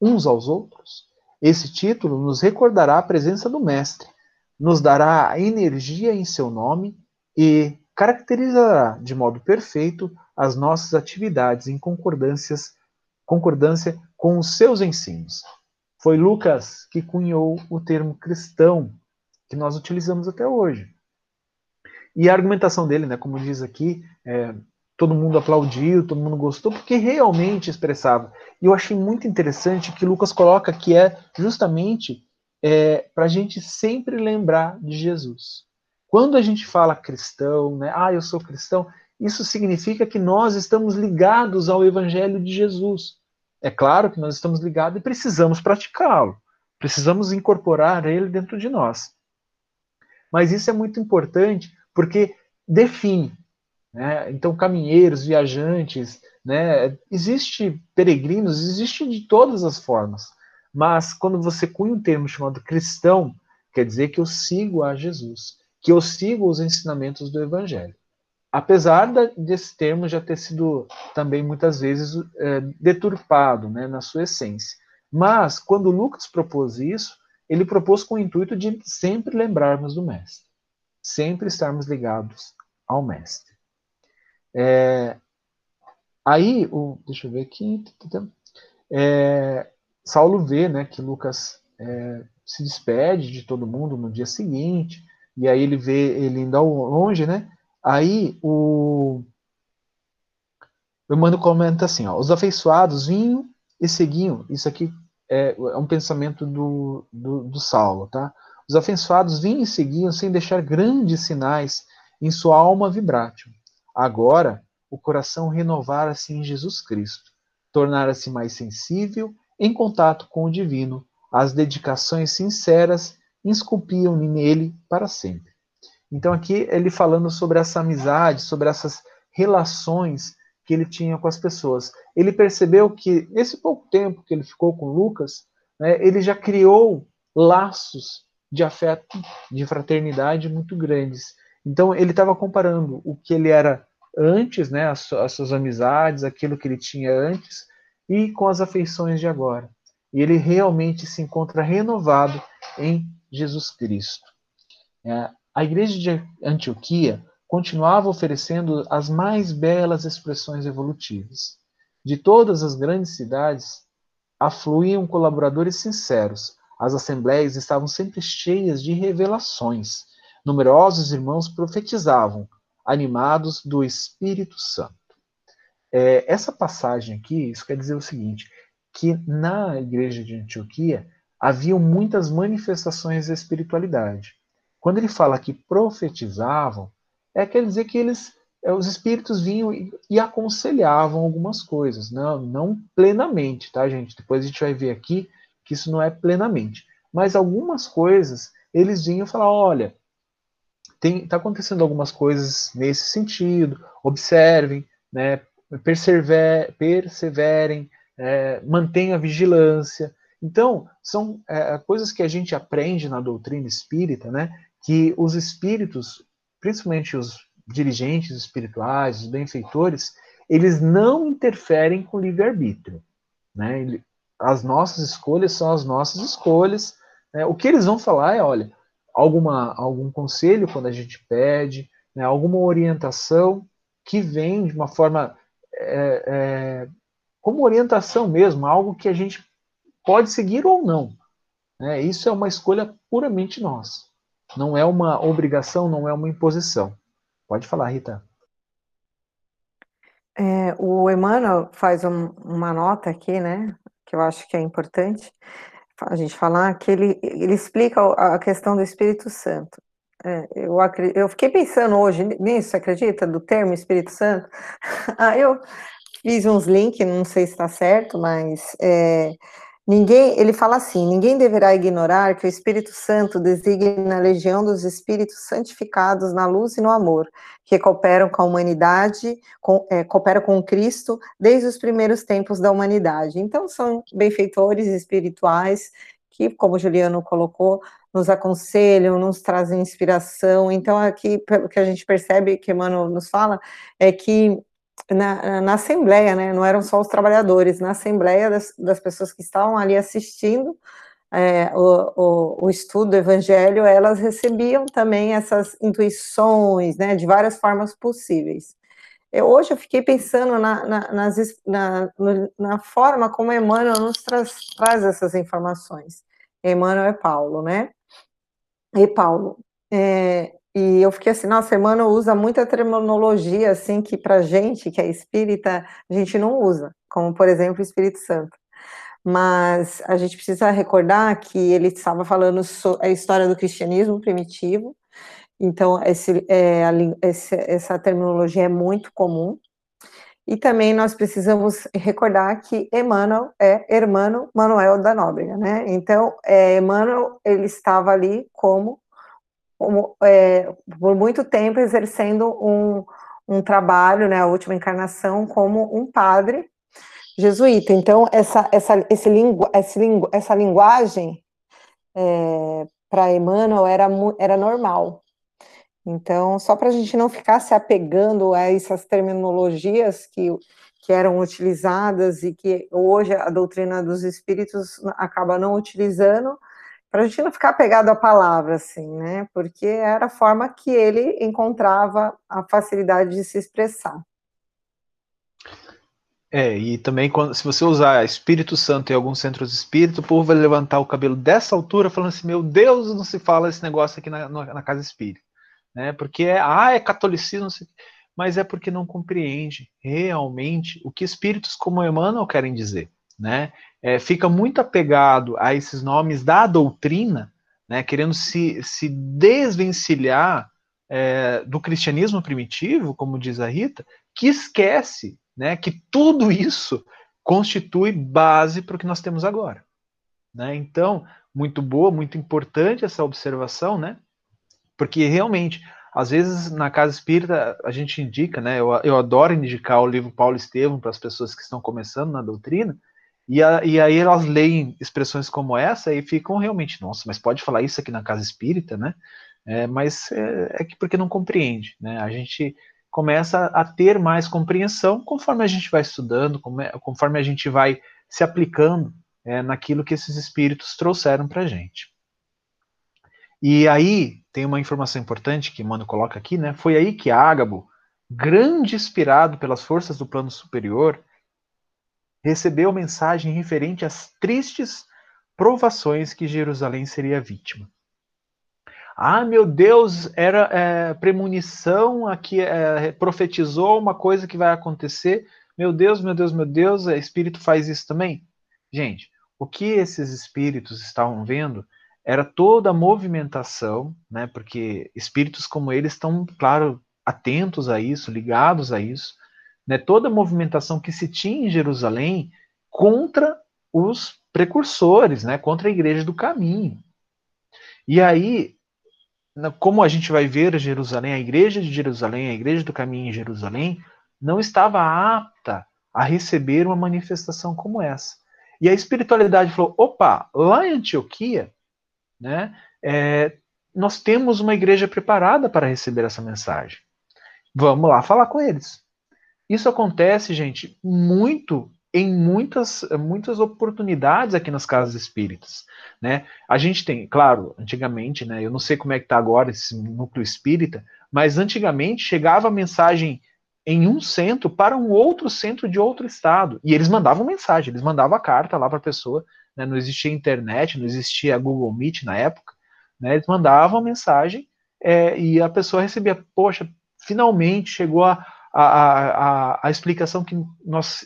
uns aos outros? Esse título nos recordará a presença do Mestre, nos dará energia em seu nome e caracterizará de modo perfeito as nossas atividades em concordâncias, concordância com os seus ensinos. Foi Lucas que cunhou o termo cristão, que nós utilizamos até hoje. E a argumentação dele, né, como diz aqui, é, todo mundo aplaudiu, todo mundo gostou, porque realmente expressava. E eu achei muito interessante que Lucas coloca que é justamente é, para a gente sempre lembrar de Jesus. Quando a gente fala cristão, né? Ah, eu sou cristão, isso significa que nós estamos ligados ao evangelho de Jesus. É claro que nós estamos ligados e precisamos praticá-lo. Precisamos incorporar ele dentro de nós. Mas isso é muito importante porque define. Né? Então, caminheiros, viajantes, né? existe peregrinos, existe de todas as formas. Mas quando você cunha um termo chamado cristão, quer dizer que eu sigo a Jesus que eu sigo os ensinamentos do Evangelho. Apesar desse termo já ter sido também muitas vezes é, deturpado né, na sua essência. Mas, quando Lucas propôs isso, ele propôs com o intuito de sempre lembrarmos do Mestre, sempre estarmos ligados ao Mestre. É, aí, o, deixa eu ver aqui. É, Saulo vê né, que Lucas é, se despede de todo mundo no dia seguinte, e aí ele vê ele indo longe, né? Aí o o mano comenta assim, ó, os afeiçoados vinham e seguiam. Isso aqui é, é um pensamento do, do, do, Saulo, tá? Os afeiçoados vinham e seguiam sem deixar grandes sinais em sua alma vibrátil. Agora, o coração renovara-se em Jesus Cristo, tornara-se mais sensível em contato com o divino, as dedicações sinceras esculpiam nele para sempre. Então aqui ele falando sobre essa amizade, sobre essas relações que ele tinha com as pessoas. Ele percebeu que nesse pouco tempo que ele ficou com Lucas, né, ele já criou laços de afeto, de fraternidade muito grandes. Então ele estava comparando o que ele era antes, né, as, as suas amizades, aquilo que ele tinha antes, e com as afeições de agora. E ele realmente se encontra renovado em Jesus Cristo. É, a igreja de Antioquia continuava oferecendo as mais belas expressões evolutivas. De todas as grandes cidades, afluíam colaboradores sinceros. As assembleias estavam sempre cheias de revelações. Numerosos irmãos profetizavam, animados do Espírito Santo. É, essa passagem aqui, isso quer dizer o seguinte, que na igreja de Antioquia haviam muitas manifestações da espiritualidade. Quando ele fala que profetizavam, é quer dizer que eles, é, os espíritos vinham e, aconselhavam algumas coisas, não, não plenamente, tá, gente? Depois a gente vai ver aqui que isso não é plenamente, mas algumas coisas eles vinham falar, olha, está acontecendo algumas coisas nesse sentido, observem, né, persever, perseverem, é, mantenham a vigilância. Então, são é, coisas que a gente aprende na doutrina espírita, né, que os espíritos principalmente os dirigentes espirituais, os benfeitores, eles não interferem com o livre-arbítrio. Né? As nossas escolhas são as nossas escolhas. Né? O que eles vão falar é, olha, alguma, algum conselho quando a gente pede, né? alguma orientação que vem de uma forma é, é, como orientação mesmo, algo que a gente pode seguir ou não. Né? Isso é uma escolha puramente nossa. Não é uma obrigação, não é uma imposição. Pode falar, Rita. É, o Emmanuel faz um, uma nota aqui, né, que eu acho que é importante a gente falar, que ele, ele explica a questão do Espírito Santo. É, eu, eu fiquei pensando hoje nisso, acredita, do termo Espírito Santo. <laughs> ah, eu fiz uns links, não sei se está certo, mas é, Ninguém, ele fala assim: ninguém deverá ignorar que o Espírito Santo designa a legião dos espíritos santificados na luz e no amor, que cooperam com a humanidade, com, é, cooperam com Cristo desde os primeiros tempos da humanidade. Então, são benfeitores espirituais que, como Juliano colocou, nos aconselham, nos trazem inspiração. Então, aqui, pelo que a gente percebe, que Emmanuel nos fala, é que na, na Assembleia, né, não eram só os trabalhadores, na Assembleia das, das pessoas que estavam ali assistindo é, o, o, o, estudo do Evangelho, elas recebiam também essas intuições, né, de várias formas possíveis. Eu, hoje eu fiquei pensando na, na, nas, na, na forma como Emmanuel nos traz, traz essas informações. Emmanuel é Paulo, né? E Paulo, é, e eu fiquei assim, nossa, Emmanuel usa muita terminologia, assim, que pra gente, que é espírita, a gente não usa, como, por exemplo, o Espírito Santo. Mas a gente precisa recordar que ele estava falando a história do cristianismo primitivo, então esse, é, a, esse, essa terminologia é muito comum, e também nós precisamos recordar que Emmanuel é Hermano Manuel da Nóbrega, né? Então, é, Emmanuel, ele estava ali como, é, por muito tempo exercendo um, um trabalho, né, a última encarnação, como um padre jesuíta. Então, essa, essa, esse lingu, esse lingu, essa linguagem é, para Emmanuel era, era normal. Então, só para a gente não ficar se apegando a essas terminologias que, que eram utilizadas e que hoje a doutrina dos espíritos acaba não utilizando, para a gente não ficar pegado à palavra, assim, né? Porque era a forma que ele encontrava a facilidade de se expressar. É, e também quando, se você usar Espírito Santo em alguns centros de espírito, o povo vai levantar o cabelo dessa altura falando assim, meu Deus, não se fala esse negócio aqui na, na casa espírita. Né? Porque é, ah, é catolicismo, mas é porque não compreende realmente o que espíritos como Emmanuel querem dizer né, é, fica muito apegado a esses nomes da doutrina, né, querendo se, se desvencilhar é, do cristianismo primitivo, como diz a Rita, que esquece né, que tudo isso constitui base para o que nós temos agora. Né? Então, muito boa, muito importante essa observação, né? Porque realmente, às vezes na casa espírita a gente indica, né? Eu, eu adoro indicar o livro Paulo Estevam para as pessoas que estão começando na doutrina, e, a, e, aí elas leem expressões como essa e ficam realmente, nossa, mas pode falar isso aqui na casa espírita, né? É, mas é, é, que porque não compreende, né? A gente começa a ter mais compreensão conforme a gente vai estudando, conforme a gente vai se aplicando é, naquilo que esses espíritos trouxeram para a gente. E aí tem uma informação importante que Mano coloca aqui, né? Foi aí que Ágabo, grande inspirado pelas forças do plano superior, recebeu mensagem referente às tristes provações que Jerusalém seria vítima. Ah, meu Deus, era é, premonição, aqui é, profetizou uma coisa que vai acontecer. Meu Deus, meu Deus, meu Deus, é, espírito faz isso também? Gente, o que esses espíritos estavam vendo era toda a movimentação, né? Porque espíritos como eles estão, claro, atentos a isso, ligados a isso, né? Toda a movimentação que se tinha em Jerusalém contra os precursores, né? Contra a igreja do caminho. E aí, como a gente vai ver Jerusalém, a igreja de Jerusalém, a igreja do caminho em Jerusalém, não estava apta a receber uma manifestação como essa. E a espiritualidade falou: opa, lá em Antioquia, né, é, nós temos uma igreja preparada para receber essa mensagem. Vamos lá falar com eles. Isso acontece, gente, muito em muitas, muitas oportunidades aqui nas casas espíritas. Né? A gente tem, claro, antigamente, né, eu não sei como é que está agora esse núcleo espírita, mas antigamente chegava a mensagem em um centro para um outro centro de outro estado. E eles mandavam mensagem, eles mandavam a carta lá para a pessoa. Né? Não existia internet, não existia Google Meet na época. Né? Eles mandavam mensagem é, e a pessoa recebia, poxa, finalmente chegou a, a, a, a explicação que nós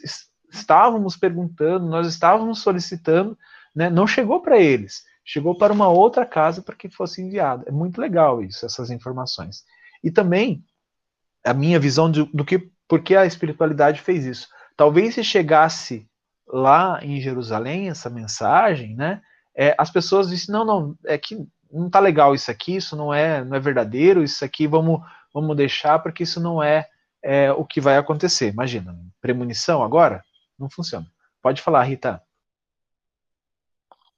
estávamos perguntando, nós estávamos solicitando, né? não chegou para eles, chegou para uma outra casa para que fosse enviado. É muito legal isso, essas informações. E também a minha visão do, do que porque a espiritualidade fez isso. Talvez se chegasse lá em Jerusalém essa mensagem, né? É, as pessoas dissem não, não, é que não tá legal isso aqui, isso não é, não é verdadeiro, isso aqui vamos, vamos deixar porque isso não é, é o que vai acontecer. Imagina, premonição agora não funciona. Pode falar, Rita.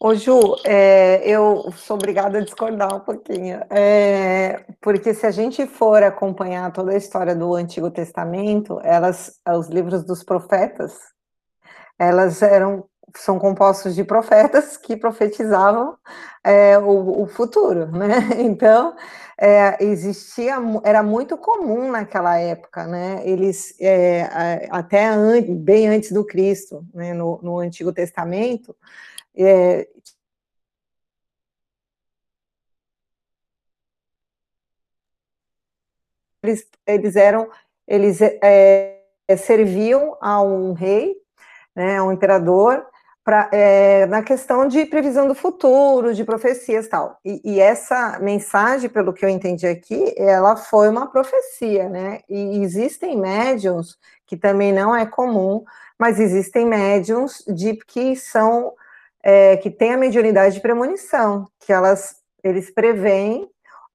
Ô Ju, é, eu sou obrigada a discordar um pouquinho, é, porque se a gente for acompanhar toda a história do Antigo Testamento, elas, os livros dos profetas, elas eram são compostos de profetas <laughs> que profetizavam é, o, o, futuro, né? <laughs> Então é, existia, era muito comum naquela época, né? Eles é, até an, bem antes do Cristo, né? no, no Antigo Testamento é, eles, eles eram, eles é, serviam a um rei, né, um imperador, pra, é, na questão de previsão do futuro, de profecias tal. E, e, essa mensagem, pelo que eu entendi aqui, ela foi uma profecia, né? E existem médiums que também não é comum, mas existem médiums de que são é, que têm a mediunidade de premonição, que elas eles preveem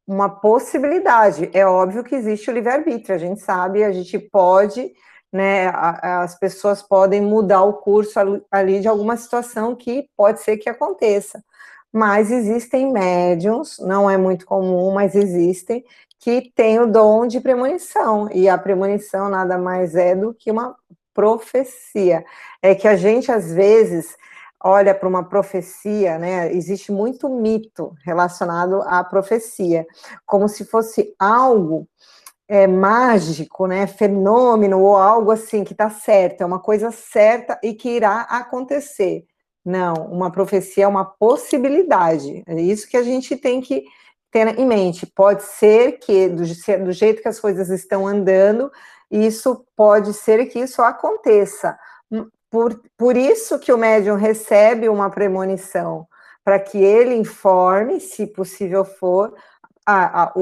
uma possibilidade. É óbvio que existe o livre-arbítrio, a gente sabe, a gente pode, né, as pessoas podem mudar o curso ali de alguma situação que pode ser que aconteça. Mas existem médiums, não é muito comum, mas existem, que têm o dom de premonição, e a premonição nada mais é do que uma profecia. É que a gente, às vezes, olha para uma profecia, né, existe muito mito relacionado à profecia, como se fosse algo é, mágico, né, fenômeno ou algo assim que está certo, é uma coisa certa e que irá acontecer. Não, uma profecia é uma possibilidade. É isso que a gente tem que ter em mente. Pode ser que do, do jeito que as coisas estão andando, isso pode ser que isso aconteça por, por isso que o médium recebe uma premonição, para que ele informe, se possível for, a, a,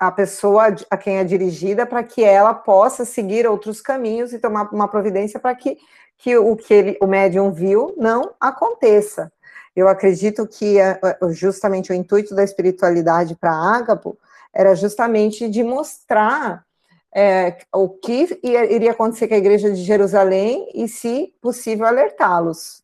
a pessoa a quem é dirigida, para que ela possa seguir outros caminhos e tomar uma providência para que, que o que ele, o médium viu não aconteça. Eu acredito que justamente o intuito da espiritualidade para Ágapo era justamente de mostrar é, o que iria acontecer com a igreja de Jerusalém e, se possível, alertá-los.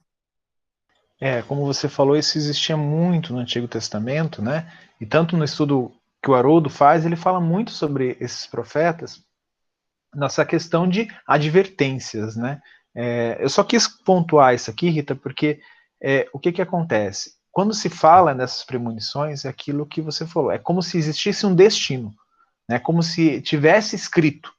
É, como você falou, isso existia muito no Antigo Testamento, né? E tanto no estudo que o Haroldo faz, ele fala muito sobre esses profetas, nessa questão de advertências, né? É, eu só quis pontuar isso aqui, Rita, porque é, o que que acontece? quando se fala nessas premonições, é aquilo que você falou, é como se existisse um destino, né? Como se tivesse escrito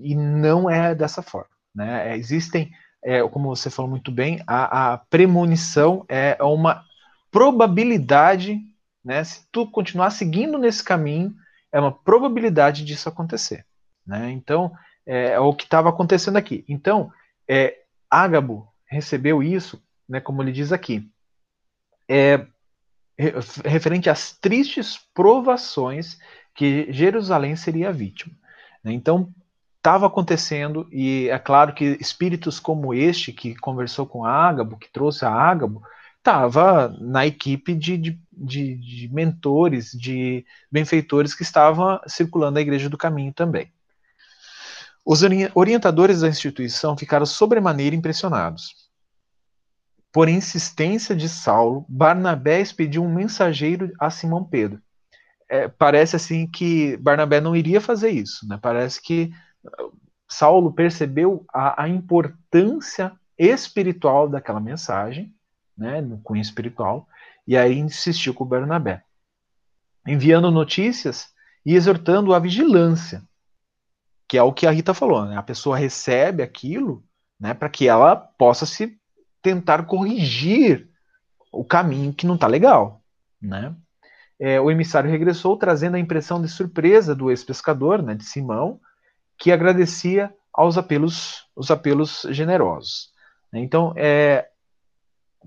e não é dessa forma, né? É, existem, é, como você falou muito bem, a, a premonição é uma probabilidade, né? Se tu continuar seguindo nesse caminho, é uma probabilidade disso acontecer, né? Então é, é o que estava acontecendo aqui. Então, é, Ágabo recebeu isso, né? Como ele diz aqui é, referente às tristes provações que Jerusalém seria vítima. Né? Então, estava acontecendo, e é claro que espíritos como este, que conversou com Ágabo, que trouxe a Ágabo, estava na equipe de, de, de, de, mentores, de benfeitores que estavam circulando a Igreja do Caminho também. Os orientadores da instituição ficaram sobremaneira impressionados. Por insistência de Saulo, Barnabé expediu um mensageiro a Simão Pedro. É, parece assim que Barnabé não iria fazer isso, né? Parece que uh, Saulo percebeu a, a importância espiritual daquela mensagem, né, no cunho espiritual, e aí insistiu com Barnabé, enviando notícias e exortando a vigilância, que é o que a Rita falou, né? A pessoa recebe aquilo, né, para que ela possa se tentar corrigir o caminho que não está legal, né? É, o emissário regressou trazendo a impressão de surpresa do ex-pescador, né, de Simão, que agradecia aos apelos, os apelos generosos. Então, é,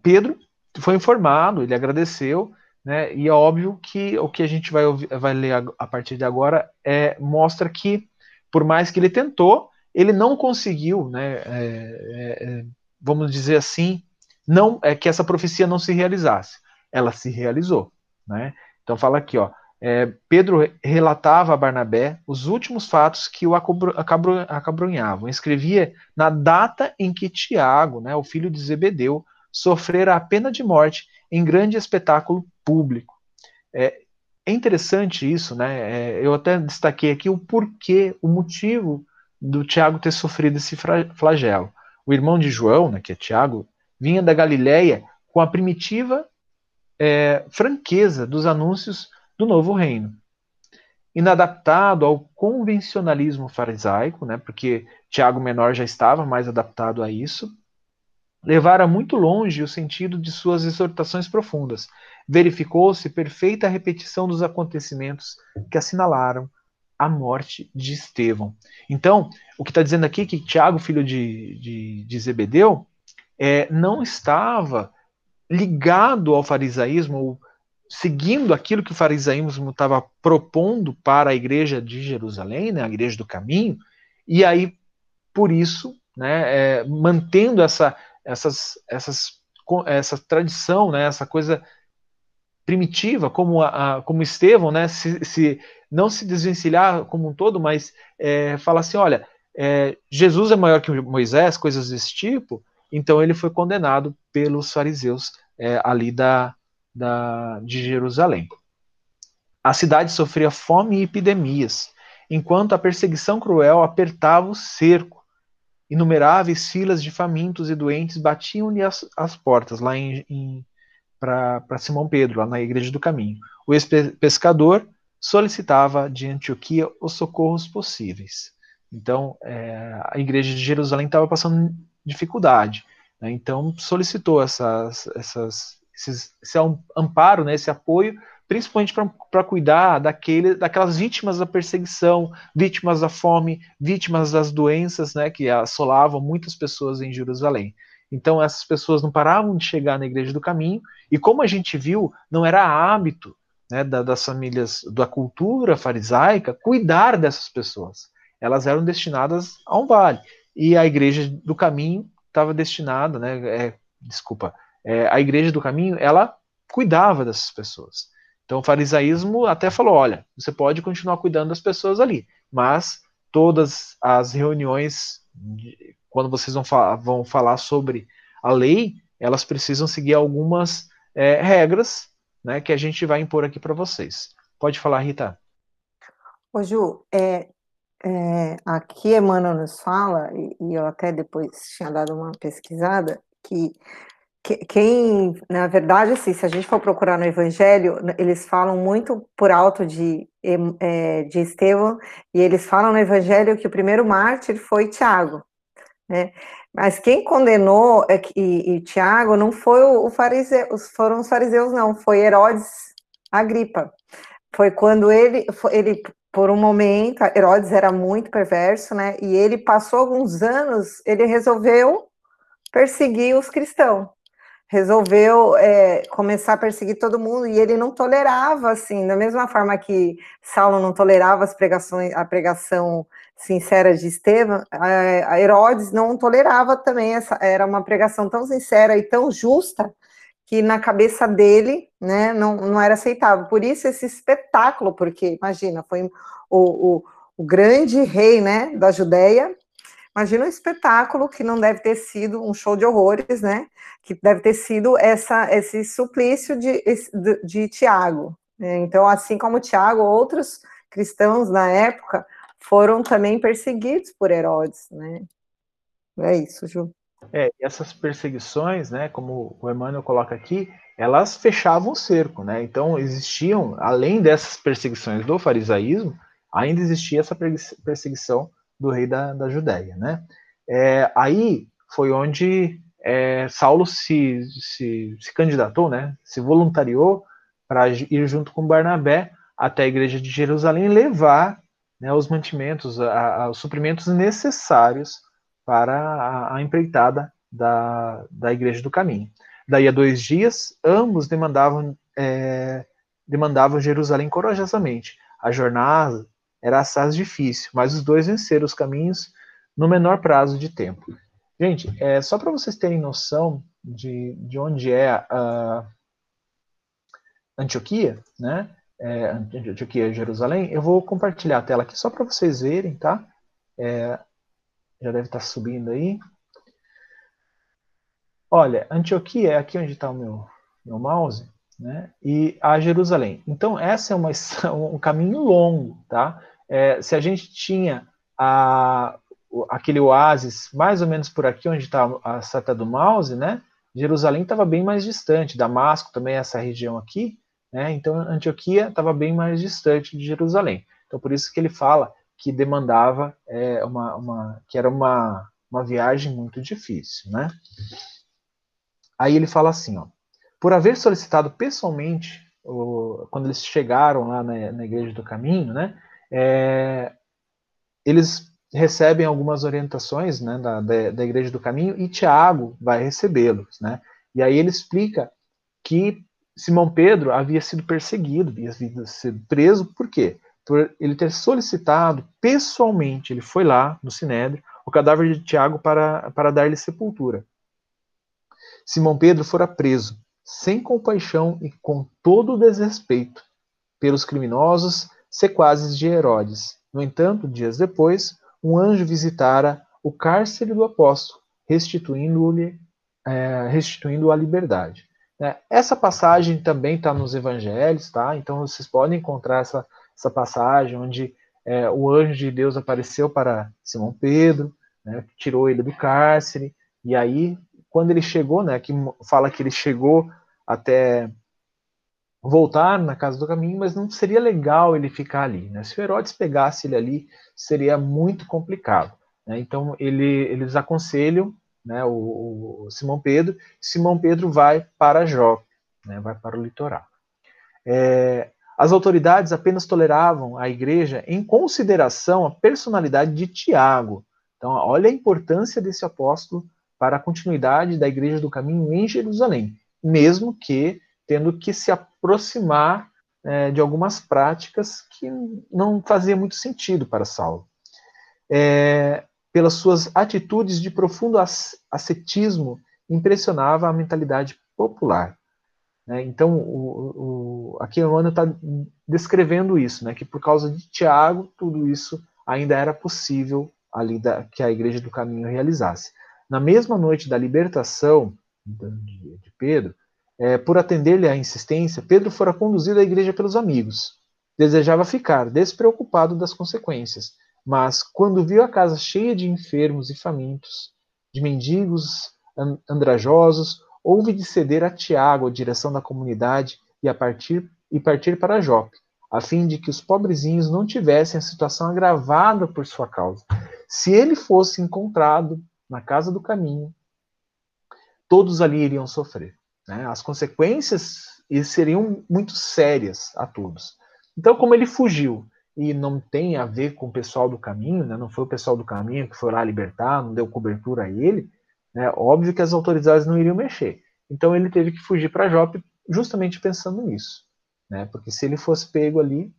Pedro foi informado, ele agradeceu, né, e é óbvio que o que a gente vai, ouvir, vai ler a, a partir de agora é, mostra que, por mais que ele tentou, ele não conseguiu né, é, é, é vamos dizer assim, não é que essa profecia não se realizasse. Ela se realizou, né? Então fala aqui, ó. É, Pedro relatava a Barnabé os últimos fatos que o acabrunhavam. Escrevia na data em que Tiago, né, o filho de Zebedeu, sofrera a pena de morte em grande espetáculo público. É, é interessante isso, né? É, eu até destaquei aqui o porquê, o motivo do Tiago ter sofrido esse flagelo. O irmão de João, né, que é Tiago, vinha da Galiléia com a primitiva é, franqueza dos anúncios do novo reino. Inadaptado ao convencionalismo farisaico, né, porque Tiago Menor já estava mais adaptado a isso, levara muito longe o sentido de suas exortações profundas. Verificou-se perfeita repetição dos acontecimentos que assinalaram a morte de Estevão. Então, o que está dizendo aqui é que Tiago, filho de, de, de Zebedeu, é, não estava ligado ao farisaísmo, ou seguindo aquilo que o farisaísmo estava propondo para a igreja de Jerusalém, né, a igreja do caminho, e aí, por isso, né, é, mantendo essa, essas, essas, essa tradição, né, essa coisa primitiva, como, a, como Estevão, né, se, se, não se desvencilhar como um todo, mas é, falar assim, olha, é, Jesus é maior que Moisés, coisas desse tipo, então ele foi condenado pelos fariseus é, ali da, da, de Jerusalém. A cidade sofria fome e epidemias, enquanto a perseguição cruel apertava o cerco. Inumeráveis filas de famintos e doentes batiam-lhe as, as portas lá em, em para Simão Pedro, lá na Igreja do Caminho. O ex-pescador solicitava de Antioquia os socorros possíveis. Então, é, a Igreja de Jerusalém estava passando dificuldade. Né? Então, solicitou essas, essas, esses, esse amparo, né, esse apoio, principalmente para cuidar daquele, daquelas vítimas da perseguição, vítimas da fome, vítimas das doenças né, que assolavam muitas pessoas em Jerusalém. Então, essas pessoas não paravam de chegar na Igreja do Caminho, e como a gente viu, não era hábito né, da, das famílias, da cultura farisaica, cuidar dessas pessoas. Elas eram destinadas a um vale. E a Igreja do Caminho estava destinada, né, é, desculpa, é, a Igreja do Caminho, ela cuidava dessas pessoas. Então, o farisaísmo até falou: olha, você pode continuar cuidando das pessoas ali, mas todas as reuniões quando vocês vão, fa vão falar sobre a lei, elas precisam seguir algumas é, regras né, que a gente vai impor aqui para vocês. Pode falar, Rita. Ô, Ju, é, é, aqui Emmanuel nos fala, e, e, eu até depois tinha dado uma pesquisada, que quem, na verdade, assim, se a gente for procurar no Evangelho, eles falam muito por alto de, é, de Estevão, e eles falam no Evangelho que o primeiro mártir foi Tiago, né? Mas quem condenou é e, e Tiago não foi o, fariseu, foram os fariseus, não, foi Herodes Agripa. Foi quando ele, ele, por um momento, Herodes era muito perverso, né? E ele passou alguns anos, ele resolveu perseguir os cristãos resolveu é, começar a perseguir todo mundo e ele não tolerava assim, da mesma forma que Saulo não tolerava as pregações, a pregação sincera de Estevão, a Herodes não tolerava também essa, era uma pregação tão sincera e tão justa que na cabeça dele, né, não, não era aceitável. Por isso esse espetáculo, porque imagina, foi o, o, o grande rei, né, da Judéia, Imagina um espetáculo que não deve ter sido um show de horrores, né? Que deve ter sido essa, esse suplício de, de, de Tiago. Né? Então, assim como Tiago, outros cristãos na época foram também perseguidos por Herodes, né? É isso, Ju. É, essas perseguições, né, como o Emmanuel coloca aqui, elas fechavam o cerco, né? Então existiam, além dessas perseguições do farisaísmo, ainda existia essa perseguição do rei da, da Judéia, né? É, aí foi onde é, Saulo se, se, se, candidatou, né? Se voluntariou para ir junto com Barnabé até a igreja de Jerusalém levar né, os mantimentos, a, a, os suprimentos necessários para a, a empreitada da, da igreja do caminho. Daí a dois dias, ambos demandavam, é, demandavam Jerusalém corajosamente. A jornada era assaz difícil, mas os dois venceram os caminhos no menor prazo de tempo. Gente, é, só para vocês terem noção de, de onde é a Antioquia, né? É, Antioquia, Jerusalém, eu vou compartilhar a tela aqui só para vocês verem, tá? É, já deve estar tá subindo aí. Olha, Antioquia é aqui onde está o meu, meu mouse, né? E a Jerusalém. Então, essa é uma, <laughs> um caminho longo, tá? É, se a gente tinha a, aquele oásis mais ou menos por aqui onde está a seta do mouse, né? Jerusalém estava bem mais distante, Damasco também essa região aqui, né? Então Antioquia estava bem mais distante de Jerusalém. Então por isso que ele fala que demandava é, uma, uma, que era uma, uma viagem muito difícil, né? Aí ele fala assim, ó, por haver solicitado pessoalmente, o, quando eles chegaram lá na, na igreja do caminho, né? É, eles recebem algumas orientações né, da, da, da, Igreja do Caminho e Tiago vai recebê-los. Né? E aí ele explica que Simão Pedro havia sido perseguido, havia sido preso, por quê? Por ele ter solicitado pessoalmente, ele foi lá no Sinédrio, o cadáver de Tiago para, para dar-lhe sepultura. Simão Pedro fora preso, sem compaixão e com todo o desrespeito, pelos criminosos sequazes de Herodes. No entanto, dias depois, um anjo visitara o cárcere do apóstolo, restituindo-lhe é, restituindo a liberdade. É, essa passagem também está nos evangelhos, tá? Então vocês podem encontrar essa, essa passagem onde é, o anjo de Deus apareceu para Simão Pedro, né, tirou ele do cárcere, e aí, quando ele chegou, né, que fala que ele chegou até voltar na casa do caminho, mas não seria legal ele ficar ali. Né? Se o Herodes pegasse ele ali, seria muito complicado. Né? Então ele, eles aconselham né, o, o, Simão Pedro. Simão Pedro vai para Jó, né, vai para o litoral. É, as autoridades apenas toleravam a igreja em consideração a personalidade de Tiago. Então, olha a importância desse apóstolo para a continuidade da igreja do caminho em Jerusalém, mesmo que tendo que se aproximar é, de algumas práticas que não fazia muito sentido para Saulo. É, pelas suas atitudes de profundo ascetismo, impressionava a mentalidade popular. Né? Então, o, o, aqui Emmanuel está descrevendo isso, né? que por causa de Tiago, tudo isso ainda era possível ali da, que a Igreja do Caminho realizasse. Na mesma noite da libertação de, de Pedro, é, por atender-lhe à insistência, Pedro fora conduzido à igreja pelos amigos. Desejava ficar despreocupado das consequências, mas quando viu a casa cheia de enfermos e famintos, de mendigos andrajosos, houve de ceder a Tiago a direção da comunidade e, a partir, e partir para Jope, a fim de que os pobrezinhos não tivessem a situação agravada por sua causa. Se ele fosse encontrado na casa do caminho, todos ali iriam sofrer. Né? As consequências seriam muito sérias a todos. Então, como ele fugiu e não tem a ver com o pessoal do caminho, né? não foi o pessoal do caminho que foi lá libertar, não deu cobertura a ele, né? óbvio que as autoridades não iriam mexer. Então ele teve que fugir para Jope justamente pensando nisso. Né? Porque se ele fosse pego ali,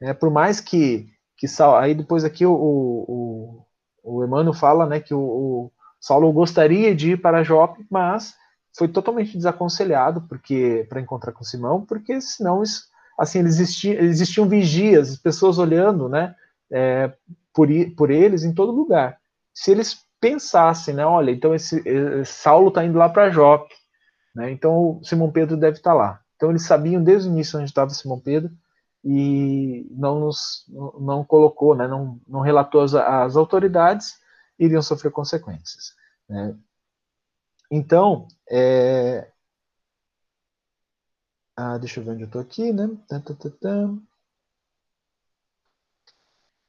né? por mais que, que aí depois aqui o, o, o Emmanuel fala né, que o, o Saulo gostaria de ir para Jope, mas foi totalmente desaconselhado porque para encontrar com Simão, porque senão assim, existiam, existiam vigias, pessoas olhando, né, é, por, por eles em todo lugar. Se eles pensassem, né, olha, então esse, esse Saulo está indo lá para Jope, né, então Simão Pedro deve estar tá lá. Então eles sabiam desde o início onde estava Simão Pedro e não nos não colocou, né, não, não relatou as autoridades, iriam sofrer consequências. Né. Então, é, ah, deixa eu ver onde eu estou aqui, né?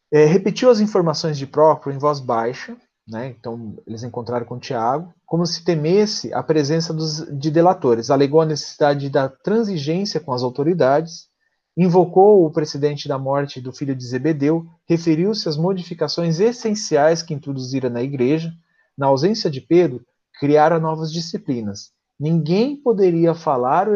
É, repetiu as informações de Próprio em voz baixa, né? Então, eles encontraram com Tiago, como se temesse a presença dos, de delatores. Alegou a necessidade da transigência com as autoridades, invocou o precedente da morte do filho de Zebedeu, referiu-se às modificações essenciais que introduzira na igreja. Na ausência de Pedro, criaram novas disciplinas Ninguém poderia falar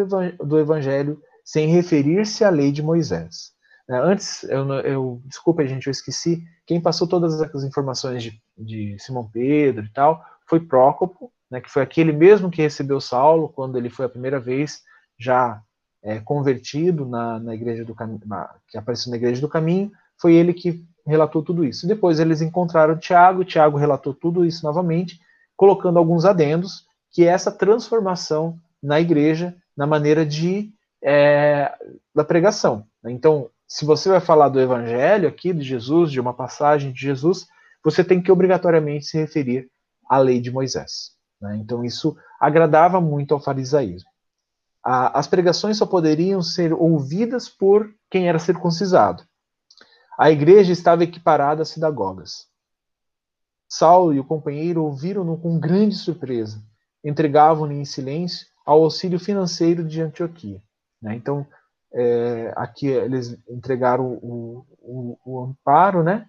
do evangelho sem referir-se à lei de Moisés. É, antes, eu, eu desculpa, gente, eu esqueci. Quem passou todas as informações de, de Simão Pedro e tal foi Prócopo, né, que foi aquele mesmo que recebeu Saulo quando ele foi a primeira vez já é, convertido na, na igreja do caminho, que apareceu na igreja do caminho. Foi ele que relatou tudo isso. Depois eles encontraram Tiago, Tiago relatou tudo isso novamente, colocando alguns adendos que é essa transformação na igreja, na maneira de é, da pregação. Então, se você vai falar do evangelho aqui de Jesus, de uma passagem de Jesus, você tem que obrigatoriamente se referir à lei de Moisés. Né? Então, isso agradava muito ao farisaísmo. A, as pregações só poderiam ser ouvidas por quem era circuncisado. A igreja estava equiparada às sinagogas. Saulo e o companheiro ouviram-no com grande surpresa entregavam-lhe em silêncio ao auxílio financeiro de Antioquia. Né? Então, é, aqui eles entregaram o, o, o, amparo, né?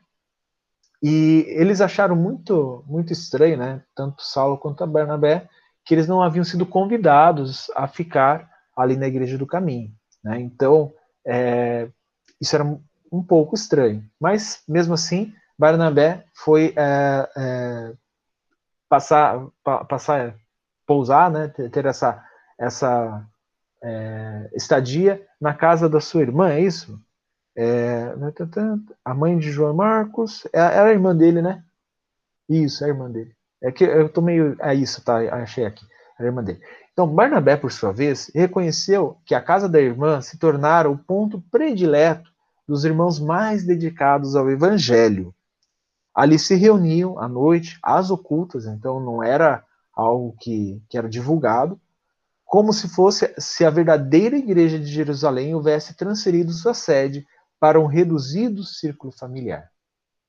E eles acharam muito, muito estranho, né? Tanto Saulo quanto Bernabé, que eles não haviam sido convidados a ficar ali na Igreja do Caminho, né? Então, é, isso era um pouco estranho. Mas, mesmo assim, Barnabé foi é, é, passar, pa, passar pousar, né, ter essa, essa é, estadia na casa da sua irmã, é isso? É, a mãe de João Marcos, é, era a irmã dele, né? Isso, é a irmã dele. É que eu tô meio. É isso, tá? Achei aqui. É a irmã dele. Então, Barnabé, por sua vez, reconheceu que a casa da irmã se tornara o ponto predileto dos irmãos mais dedicados ao evangelho. Ali se reuniam à noite, às ocultas, então não era algo que, que era divulgado, como se fosse se a verdadeira igreja de Jerusalém houvesse transferido sua sede para um reduzido círculo familiar.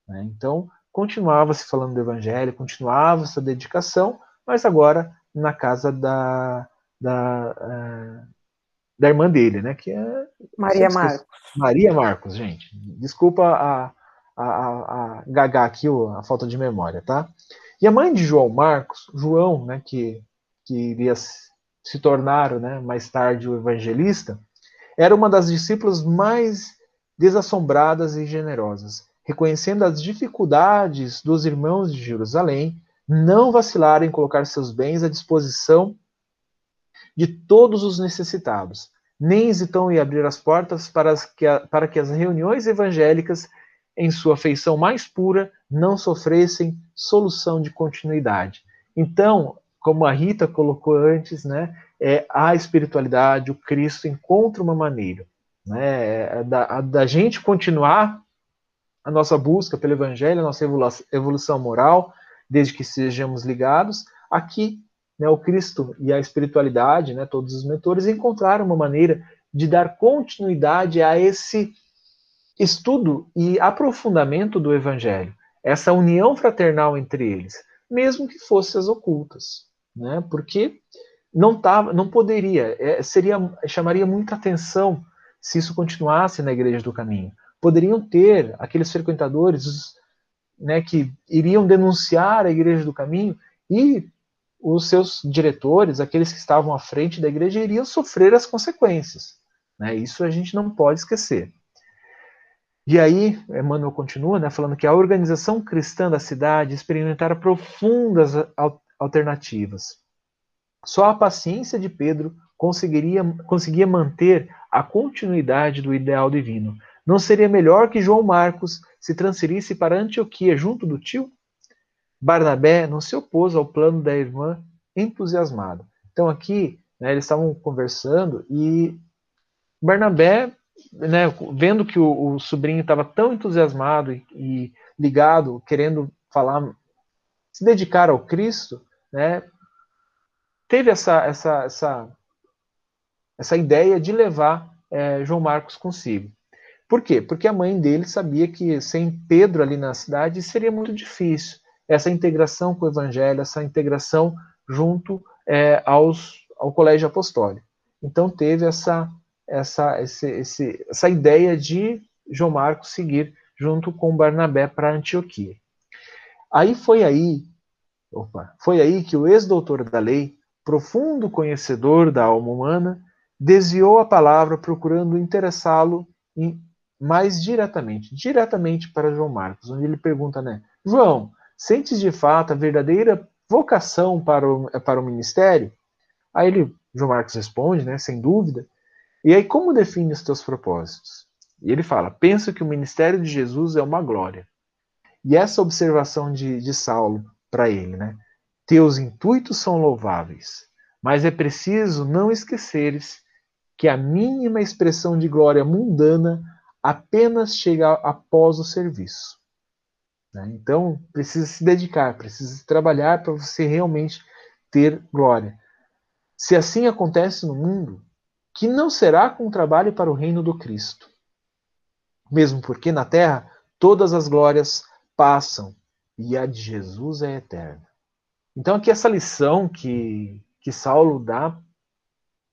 Né? Então, continuava-se falando do evangelho, continuava essa dedicação, mas agora na casa da, da, uh, da irmã dele, né? Que é Maria Marcos. Maria Marcos, gente. Desculpa a, a, a, a gagar aqui a falta de memória, tá? E a mãe de João Marcos, João, né, que, que iria se tornar né, mais tarde o evangelista, era uma das discípulas mais desassombradas e generosas, reconhecendo as dificuldades dos irmãos de Jerusalém, não vacilaram em colocar seus bens à disposição de todos os necessitados, nem hesitam em abrir as portas para que, para que as reuniões evangélicas em sua feição mais pura, não sofressem solução de continuidade. Então, como a Rita colocou antes, né, é, a espiritualidade, o Cristo encontra uma maneira né, é da, da gente continuar a nossa busca pelo Evangelho, a nossa evolução moral, desde que sejamos ligados, aqui né, o Cristo e a espiritualidade, né, todos os mentores, encontraram uma maneira de dar continuidade a esse estudo e aprofundamento do Evangelho, essa união fraternal entre eles, mesmo que fossem as ocultas, né, porque não tava, não poderia, é, seria chamaria muita atenção se isso continuasse na Igreja do Caminho. Poderiam ter aqueles frequentadores né, que iriam denunciar a Igreja do Caminho e os seus diretores, aqueles que estavam à frente da igreja, iriam sofrer as consequências. Né? Isso a gente não pode esquecer. E aí, Emmanuel continua, né, falando que a organização cristã da cidade experimentara profundas alternativas. Só a paciência de Pedro conseguiria, conseguia manter a continuidade do ideal divino. Não seria melhor que João Marcos se transferisse para Antioquia junto do tio? Barnabé não se opôs ao plano da irmã entusiasmado. Então aqui, né, eles estavam conversando e Barnabé, né, vendo que o, o sobrinho estava tão entusiasmado e, e, ligado, querendo falar, se dedicar ao Cristo, né, teve essa, essa, essa, essa ideia de levar é, João Marcos consigo. Por quê? Porque a mãe dele sabia que sem Pedro ali na cidade seria muito difícil essa integração com o Evangelho, essa integração junto é, aos, ao colégio apostólico. Então teve essa, essa, esse, esse, essa ideia de João Marcos seguir junto com Barnabé para Antioquia. Aí foi aí, opa, foi aí que o ex-doutor da lei, profundo conhecedor da alma humana, desviou a palavra procurando interessá-lo mais diretamente, diretamente para João Marcos, onde ele pergunta, né, João, Sentes de fato a verdadeira vocação para o, para o ministério? Aí ele, João Marcos responde, né, sem dúvida. E aí, como define os teus propósitos? E ele fala: penso que o ministério de Jesus é uma glória. E essa observação de, de Saulo para ele, né? Teus intuitos são louváveis, mas é preciso não esqueceres que a mínima expressão de glória mundana apenas chega após o serviço. Né? Então, precisa se dedicar, precisa trabalhar para você realmente ter glória. Se assim acontece no mundo, que não será com trabalho para o reino do Cristo. Mesmo porque na terra todas as glórias passam e a de Jesus é eterna. Então, aqui essa lição que, que Saulo dá,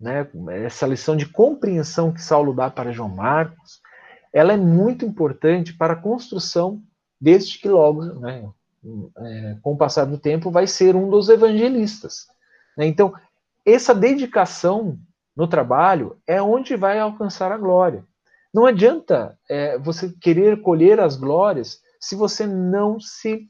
né, essa lição de compreensão que Saulo dá para João Marcos, ela é muito importante para a construção desde que logo, né, é, com o passar do tempo, vai ser um dos evangelistas. Né? Então, essa dedicação no trabalho é onde vai alcançar a glória. Não adianta é, você querer colher as glórias se você não se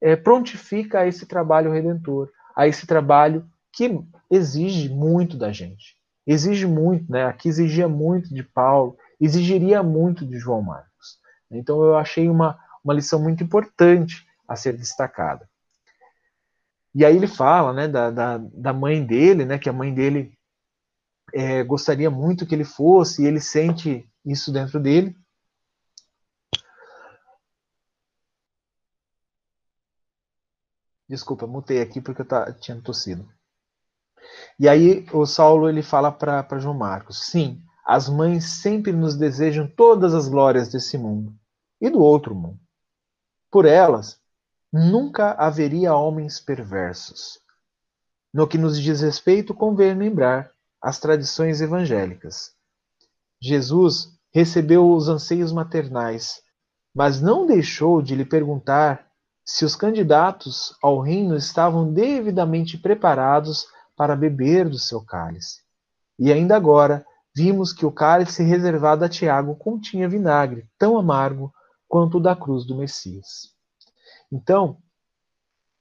é, prontifica a esse trabalho redentor, a esse trabalho que exige muito da gente. Exige muito, né? Aqui exigia muito de Paulo, exigiria muito de João Marcos. Então eu achei uma, uma lição muito importante a ser destacada. E aí ele fala né, da, da, da mãe dele, né, que a mãe dele é, gostaria muito que ele fosse, e ele sente isso dentro dele. Desculpa, mutei aqui porque eu tá, tinha tossido. E aí o Saulo ele fala para João Marcos: sim, as mães sempre nos desejam todas as glórias desse mundo e do outro mundo. Por elas, nunca haveria homens perversos. No que nos diz respeito, convém lembrar as tradições evangélicas. Jesus recebeu os anseios maternais, mas não deixou de lhe perguntar se os candidatos ao reino estavam devidamente preparados para beber do seu cálice. E ainda agora vimos que o cálice reservado a Tiago continha vinagre tão amargo quanto o da cruz do Messias. Então,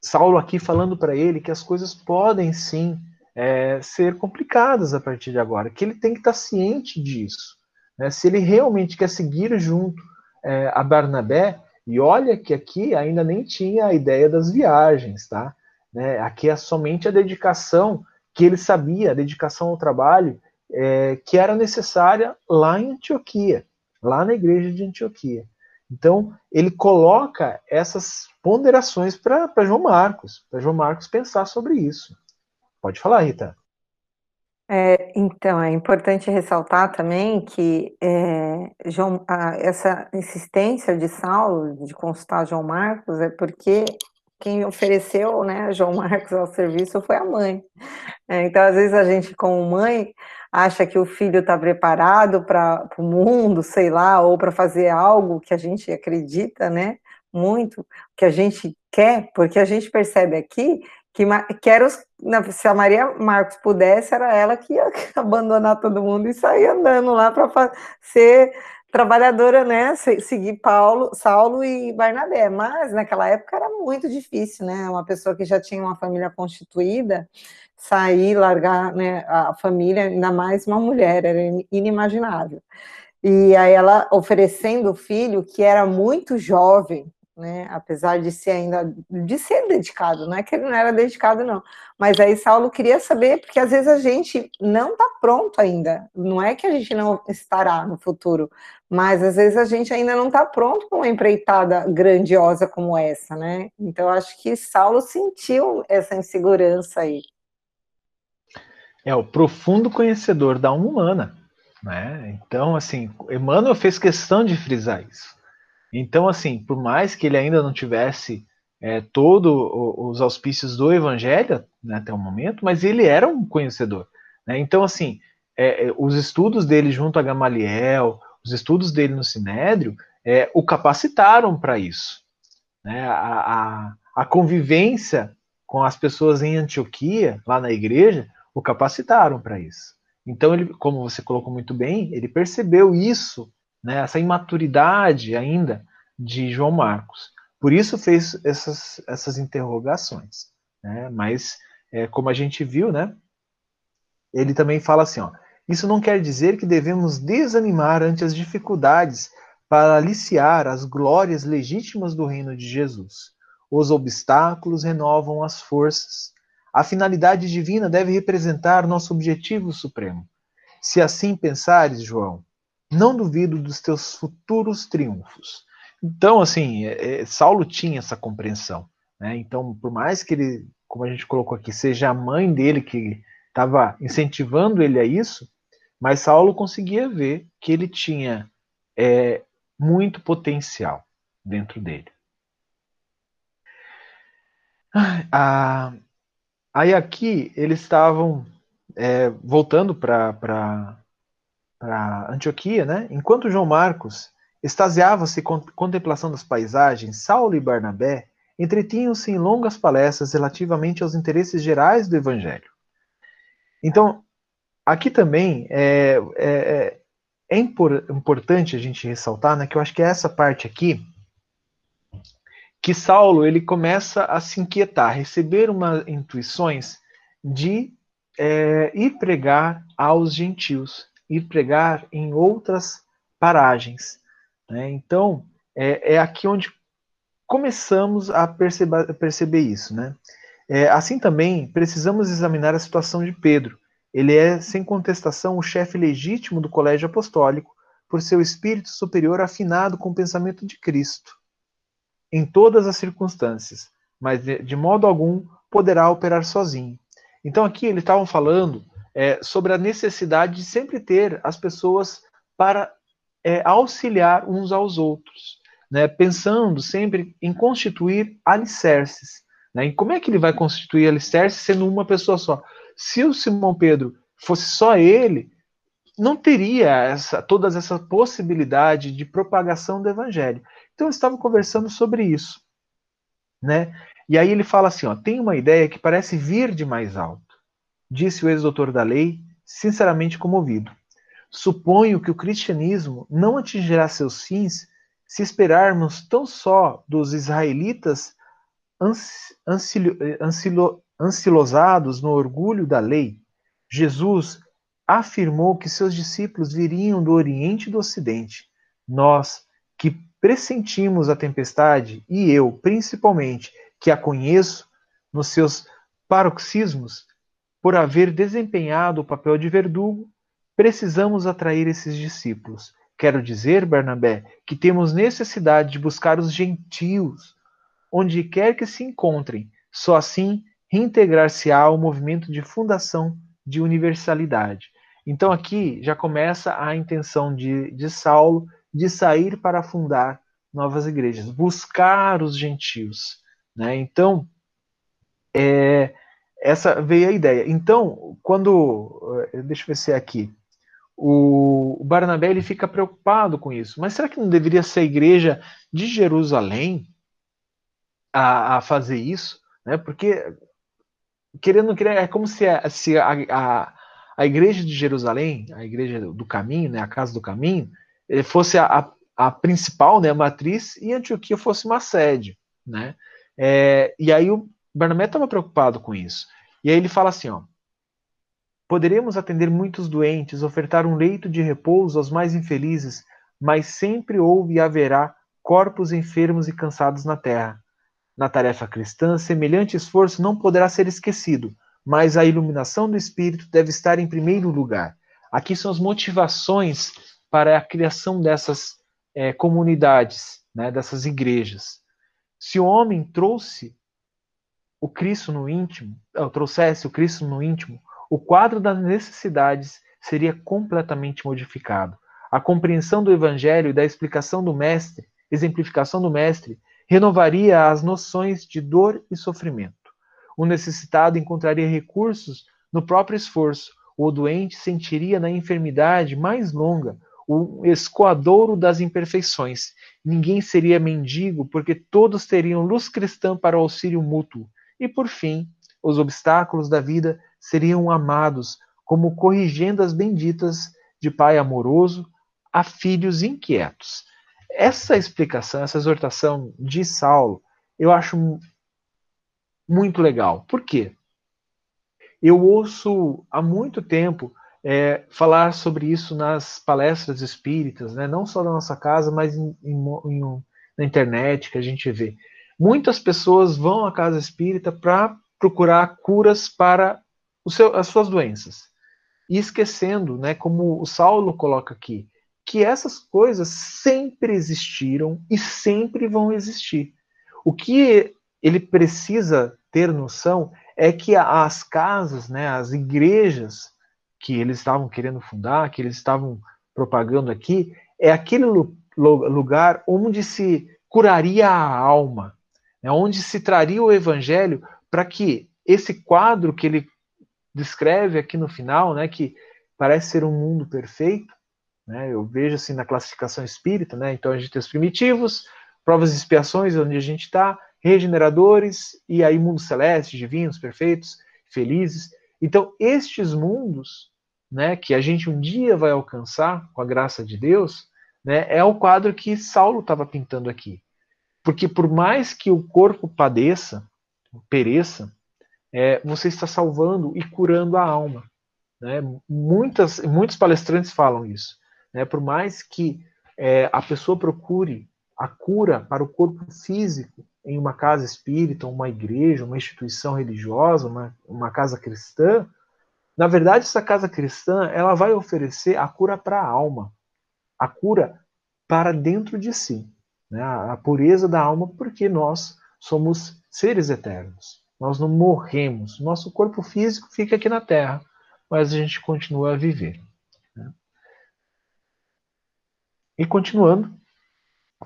Saulo aqui falando para ele que as coisas podem sim é, ser complicadas a partir de agora, que ele tem que estar ciente disso. Né? Se ele realmente quer seguir junto é, a Barnabé, e olha que aqui ainda nem tinha a ideia das viagens, tá? Né? Aqui é somente a dedicação que ele sabia, a dedicação ao trabalho é, que era necessária lá em Antioquia, lá na igreja de Antioquia. Então, ele coloca essas ponderações para João Marcos, para João Marcos pensar sobre isso. Pode falar, Rita. É, então, é importante ressaltar também que é, João, a, essa insistência de Saulo de consultar João Marcos é porque quem ofereceu né, João <laughs> Marcos ao serviço foi a mãe. É, então, às vezes, a gente, como mãe, acha que o filho está preparado para o mundo, sei lá, ou para fazer algo que a gente acredita, né? Muito, que a gente quer, porque a gente percebe aqui que, que era os, se a Maria Marcos pudesse, era ela que ia <laughs> abandonar todo mundo e sair andando lá para ser trabalhadora, né, seguir Paulo, Saulo e Barnabé, mas naquela época era muito difícil, né, uma pessoa que já tinha uma família constituída, sair, largar, né, a família, ainda mais uma mulher, era inimaginável. E aí ela oferecendo o filho, que era muito jovem, né? Apesar de ser ainda de ser dedicado, não é que ele não era dedicado, não. Mas aí Saulo queria saber, porque às vezes a gente não está pronto ainda. Não é que a gente não estará no futuro, mas às vezes a gente ainda não está pronto para uma empreitada grandiosa como essa, né? Então acho que Saulo sentiu essa insegurança aí. É o profundo conhecedor da alma humana, né? Então, assim, Emmanuel fez questão de frisar isso. Então, assim, por mais que ele ainda não tivesse é, todos os auspícios do Evangelho né, até o momento, mas ele era um conhecedor. Né? Então, assim, é, é, os estudos dele junto a Gamaliel, os estudos dele no Sinédrio, é, o capacitaram para isso. Né? A, a, a convivência com as pessoas em Antioquia, lá na igreja, o capacitaram para isso. Então, ele, como você colocou muito bem, ele percebeu isso né, essa imaturidade ainda de João Marcos. Por isso fez essas, essas interrogações. Né? Mas, é, como a gente viu, né, ele também fala assim: ó, isso não quer dizer que devemos desanimar ante as dificuldades para aliciar as glórias legítimas do reino de Jesus. Os obstáculos renovam as forças. A finalidade divina deve representar nosso objetivo supremo. Se assim pensares, João, não duvido dos teus futuros triunfos. Então, assim, é, é, Saulo tinha essa compreensão. Né? Então, por mais que ele, como a gente colocou aqui, seja a mãe dele que estava incentivando ele a isso, mas Saulo conseguia ver que ele tinha é, muito potencial dentro dele. Ah, aí aqui eles estavam é, voltando para para Antioquia, né? Enquanto João Marcos extasiava-se com contemplação das paisagens, Saulo e Barnabé entretinham-se em longas palestras relativamente aos interesses gerais do Evangelho. Então, aqui também é, é, é, é impor, importante a gente ressaltar, né, que eu acho que é essa parte aqui que Saulo ele começa a se inquietar, receber umas intuições de é, ir pregar aos gentios ir pregar em outras paragens. Né? Então, é, é, aqui onde começamos a perceber, perceber isso. Né? É, assim também, precisamos examinar a situação de Pedro. Ele é, sem contestação, o chefe legítimo do colégio apostólico, por seu espírito superior afinado com o pensamento de Cristo, em todas as circunstâncias, mas de, de modo algum poderá operar sozinho. Então, aqui eles estavam falando é, sobre a necessidade de sempre ter as pessoas para é, auxiliar uns aos outros, né? pensando sempre em constituir alicerces. Né? Em como é que ele vai constituir alicerces sendo uma pessoa só? Se o Simão Pedro fosse só ele, não teria essa, todas essa possibilidade de propagação do evangelho. Então eles estavam conversando sobre isso, né? E aí ele fala assim, ó, tem uma ideia que parece vir de mais alto disse o ex-doutor da lei, sinceramente comovido. Suponho que o cristianismo não atingirá seus fins se esperarmos tão só dos israelitas ansilosados no orgulho da lei. Jesus afirmou que seus discípulos viriam do Oriente e do Ocidente. Nós, que pressentimos a tempestade, e eu, principalmente, que a conheço nos seus paroxismos, por haver desempenhado o papel de verdugo, precisamos atrair esses discípulos. Quero dizer, Barnabé, que temos necessidade de buscar os gentios, onde quer que se encontrem. Só assim reintegrar-se-á ao movimento de fundação de universalidade. Então aqui já começa a intenção de, de Saulo de sair para fundar novas igrejas, buscar os gentios. Né? Então, é, essa veio a ideia. Então, quando. Eh, deixa eu ver se é aqui. O Barnabé ele fica preocupado com isso. Mas será que não deveria ser a igreja de Jerusalém a, a fazer isso? Né? Porque, querendo querer, é como se, a, se a, a, a, igreja de Jerusalém, a igreja do caminho, né, a casa do caminho, fosse a, a, principal, né, a matriz, e Antioquia fosse uma sede. Né? É, e aí o Barnabé estava preocupado com isso. E aí ele fala assim, ó, Poderemos atender muitos doentes, ofertar um leito de repouso aos mais infelizes, mas sempre houve e haverá corpos enfermos e cansados na terra. Na tarefa cristã, semelhante esforço não poderá ser esquecido, mas a iluminação do Espírito deve estar em primeiro lugar. Aqui são as motivações para a criação dessas é, comunidades, né, dessas igrejas. Se o homem trouxe o Cristo no íntimo, ou trouxesse o Cristo no íntimo, o quadro das necessidades seria completamente modificado. A compreensão do Evangelho e da explicação do Mestre, exemplificação do Mestre, renovaria as noções de dor e sofrimento. O necessitado encontraria recursos no próprio esforço. O doente sentiria na enfermidade mais longa o escoadouro das imperfeições. Ninguém seria mendigo, porque todos teriam luz cristã para o auxílio mútuo. E por fim, os obstáculos da vida seriam amados como corrigendas benditas de pai amoroso a filhos inquietos. Essa explicação, essa exortação de Saulo, eu acho muito legal. Por quê? Eu ouço há muito tempo é, falar sobre isso nas palestras espíritas, né? não só na nossa casa, mas em, em, em, na internet que a gente vê. Muitas pessoas vão à casa espírita para procurar curas para seu, as suas doenças. E esquecendo, né, como o Saulo coloca aqui, que essas coisas sempre existiram e sempre vão existir. O que ele precisa ter noção é que as casas, né, as igrejas que eles estavam querendo fundar, que eles estavam propagando aqui, é aquele lugar onde se curaria a alma, né, onde se traria o evangelho para que esse quadro que ele descreve aqui no final, né, que parece ser um mundo perfeito, né, eu vejo assim na classificação espírita, né, então a gente tem os primitivos, provas e expiações, onde a gente está, regeneradores, e aí mundos celestes, divinos, perfeitos, felizes. Então, estes mundos, né, que a gente um dia vai alcançar com a graça de Deus, né, é o quadro que Saulo estava pintando aqui. Porque por mais que o corpo padeça, pereça, é, você está salvando e curando a alma. Né? Muitas, muitos palestrantes falam isso. Né? Por mais que é, a pessoa procure a cura para o corpo físico em uma casa espírita, uma igreja, uma instituição religiosa, uma, uma casa cristã, na verdade, essa casa cristã ela vai oferecer a cura para a alma, a cura para dentro de si, né? a pureza da alma, porque nós somos seres eternos. Nós não morremos. Nosso corpo físico fica aqui na Terra, mas a gente continua a viver. Né? E continuando,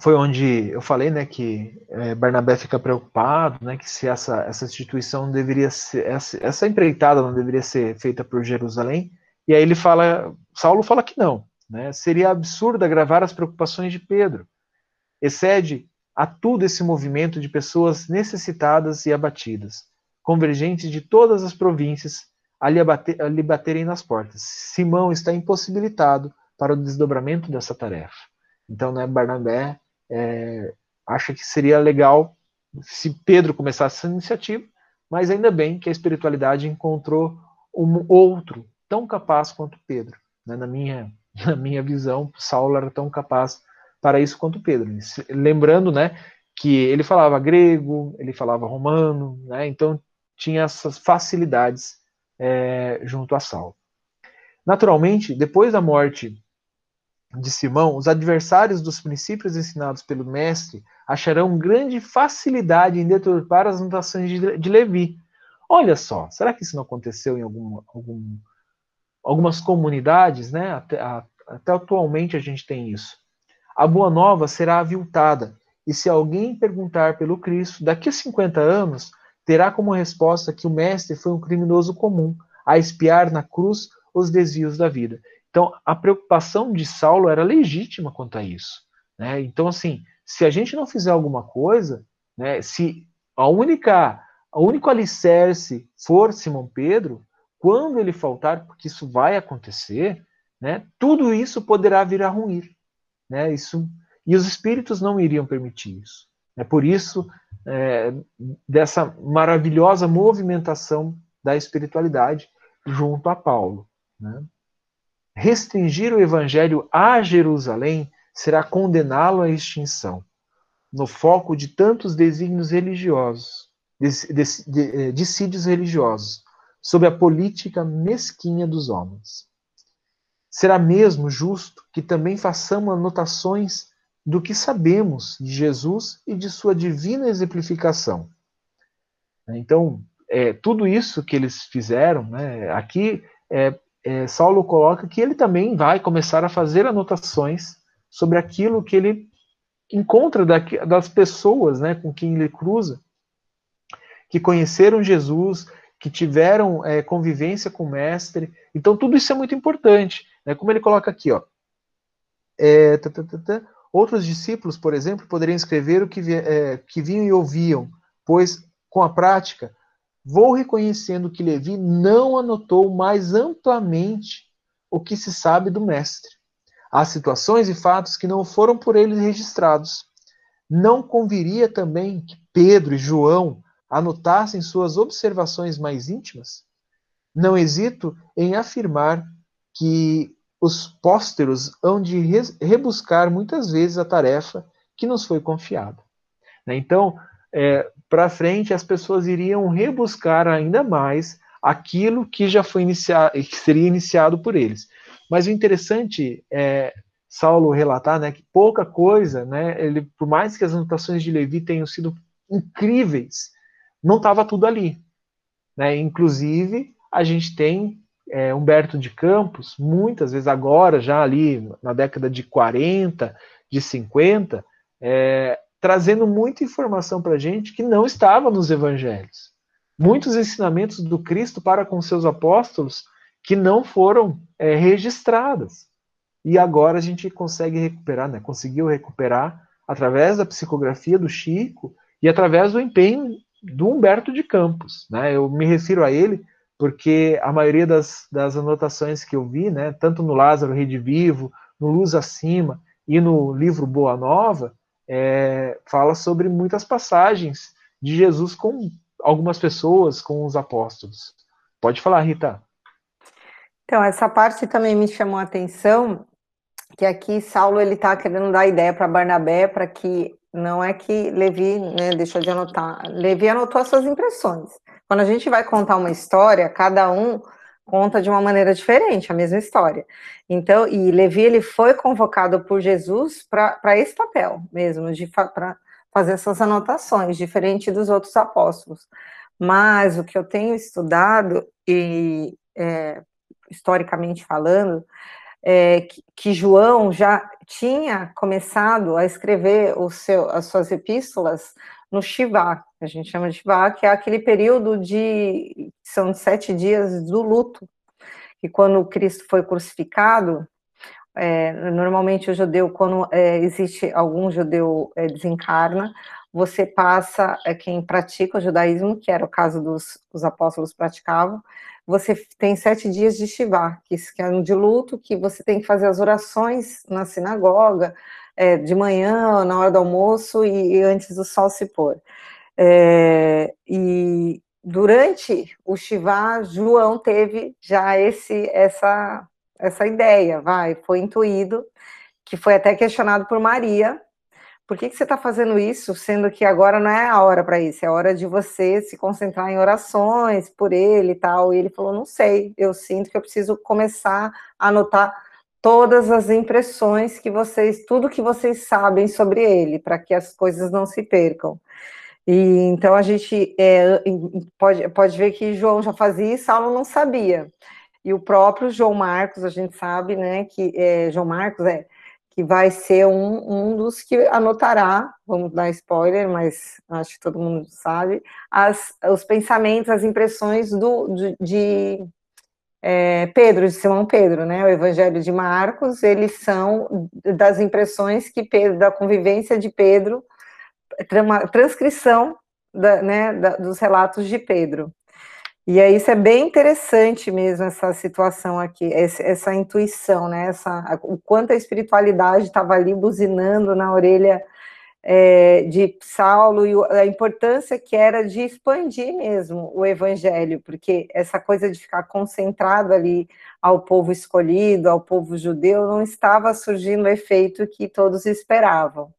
foi onde eu falei, né, que é, Barnabé fica preocupado, né, que se essa essa instituição deveria ser essa, essa empreitada não deveria ser feita por Jerusalém. E aí ele fala, Saulo fala que não, né? Seria absurdo agravar as preocupações de Pedro. Excede a tudo esse movimento de pessoas necessitadas e abatidas, convergentes de todas as províncias, a lhe, abater, a lhe baterem nas portas. Simão está impossibilitado para o desdobramento dessa tarefa. Então, né, Barnabé é, acha que seria legal se Pedro começasse essa iniciativa, mas ainda bem que a espiritualidade encontrou um outro tão capaz quanto Pedro. Né? Na, minha, <laughs> na minha visão, Saulo era tão capaz para isso quanto Pedro. Lembrando, né, que ele falava grego, ele falava romano, né, então tinha essas facilidades é, junto a Saulo. Naturalmente, depois da morte de Simão, os adversários dos princípios ensinados pelo mestre acharão grande facilidade em deturpar as notações de, de Levi. Olha só, será que isso não aconteceu em algum, algum, algumas comunidades, né? Até, a, até atualmente a gente tem isso. A boa nova será aviltada, e se alguém perguntar pelo Cristo, daqui a 50 anos, terá como resposta que o mestre foi um criminoso comum, a espiar na cruz os desvios da vida. Então, a preocupação de Saulo era legítima quanto a isso. Né? Então, assim, se a gente não fizer alguma coisa, né, se a única, o único alicerce for Simão Pedro, quando ele faltar, porque isso vai acontecer, né, tudo isso poderá vir a ruir. Né, isso, e os espíritos não iriam permitir isso. É por isso é, dessa maravilhosa movimentação da espiritualidade junto a Paulo. Né? Restringir o evangelho a Jerusalém será condená-lo à extinção, no foco de tantos desígnios religiosos, eh, dissídios religiosos, sob a política mesquinha dos homens. Será mesmo justo que também façamos anotações do que sabemos de Jesus e de sua divina exemplificação. Então, é, tudo isso que eles fizeram, né, aqui é, é, Saulo coloca que ele também vai começar a fazer anotações sobre aquilo que ele encontra das pessoas né, com quem ele cruza, que conheceram Jesus, que tiveram é, convivência com o Mestre. Então, tudo isso é muito importante. Né? Como ele coloca aqui, ó. É, tá, tá, tá, Outros discípulos, por exemplo, poderiam escrever o que, é, que vinham e ouviam, pois, com a prática, vou reconhecendo que Levi não anotou mais amplamente o que se sabe do Mestre. Há situações e fatos que não foram por ele registrados. Não conviria também que Pedro e João anotassem suas observações mais íntimas? Não hesito em afirmar que os pósteros hão de rebuscar muitas vezes a tarefa que nos foi confiada. Né? Então, é, para frente, as pessoas iriam rebuscar ainda mais aquilo que já foi iniciado, que seria iniciado por eles. Mas o interessante é Saulo relatar, né, que pouca coisa, né, ele, por mais que as anotações de Levi tenham sido incríveis, não estava tudo ali. Né? Inclusive, a gente tem é, Humberto de Campos, muitas vezes agora, já ali na década de 40, de 50, é, trazendo muita informação para a gente que não estava nos evangelhos. Muitos ensinamentos do Cristo para com seus apóstolos que não foram é, registradas. E agora a gente consegue recuperar, né? conseguiu recuperar através da psicografia do Chico e através do empenho do Humberto de Campos. Né? Eu me refiro a ele porque a maioria das, das anotações que eu vi, né, tanto no Lázaro Rede Vivo, no Luz Acima e no livro Boa Nova, é, fala sobre muitas passagens de Jesus com algumas pessoas, com os apóstolos. Pode falar, Rita. Então, essa parte também me chamou a atenção, que aqui Saulo ele está querendo dar ideia para Barnabé para que não é que Levi né, deixou de anotar. Levi anotou as suas impressões. Quando a gente vai contar uma história, cada um conta de uma maneira diferente a mesma história. Então, e Levi ele foi convocado por Jesus para esse papel mesmo, de para fazer essas anotações, diferente dos outros apóstolos. Mas o que eu tenho estudado e é, historicamente falando, é, que, que, João já tinha começado a escrever seu, as suas epístolas no Shivá, a gente chama de Shivá, que é aquele período de são sete dias do luto, que quando Cristo foi crucificado, é, normalmente o judeu, quando é, existe algum judeu é, desencarna, você passa, é, quem pratica o judaísmo, que era o caso dos os apóstolos praticavam, você tem sete dias de Shiva, que, que é um de luto, que você tem que fazer as orações na sinagoga, é, de manhã, na hora do almoço e, e antes do sol se pôr. É, e durante o Shiva, João teve já esse, essa, essa ideia, vai, foi intuído, que foi até questionado por Maria, por que, que você está fazendo isso, sendo que agora não é a hora para isso, é a hora de você se concentrar em orações por ele e tal. E ele falou: não sei, eu sinto que eu preciso começar a anotar todas as impressões que vocês, tudo que vocês sabem sobre ele, para que as coisas não se percam. E então a gente é, pode, pode ver que João já fazia e Saulo não sabia. E o próprio João Marcos, a gente sabe, né, que é, João Marcos é que vai ser um, um dos que anotará, vamos dar spoiler, mas acho que todo mundo sabe, as, os pensamentos, as impressões do, de, de é, Pedro, de Simão Pedro, né? O Evangelho de Marcos, eles são das impressões que Pedro, da convivência de Pedro, uma transcrição da, né, da, dos relatos de Pedro. E aí isso é bem interessante mesmo, essa situação aqui, essa, intuição, né? Essa, o quanto a espiritualidade estava ali buzinando na orelha é, de Saulo e a importância que era de expandir mesmo o evangelho, porque essa coisa de ficar concentrado ali ao povo escolhido, ao povo judeu, não estava surgindo o efeito que todos esperavam.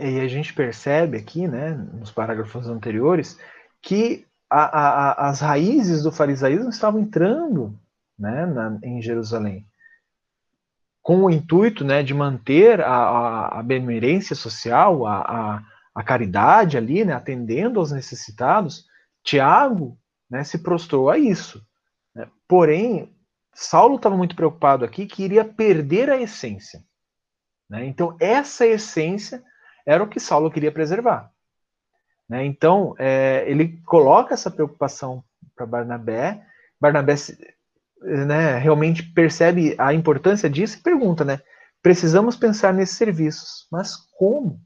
E a gente percebe aqui, né, nos parágrafos anteriores, que a, a, as raízes do farisaísmo estavam entrando né, na, em Jerusalém, com o intuito né, de manter a, a, a benemerência social, a, a, caridade ali, né, atendendo aos necessitados. Tiago né, se prostrou a isso. Né? Porém, Saulo estava muito preocupado aqui que iria perder a essência. Né? Então, essa essência era o que Saulo queria preservar. Né? Então, é, ele coloca essa preocupação para Barnabé. Barnabé né, realmente percebe a importância disso e pergunta, né? Precisamos pensar nesses serviços, mas como?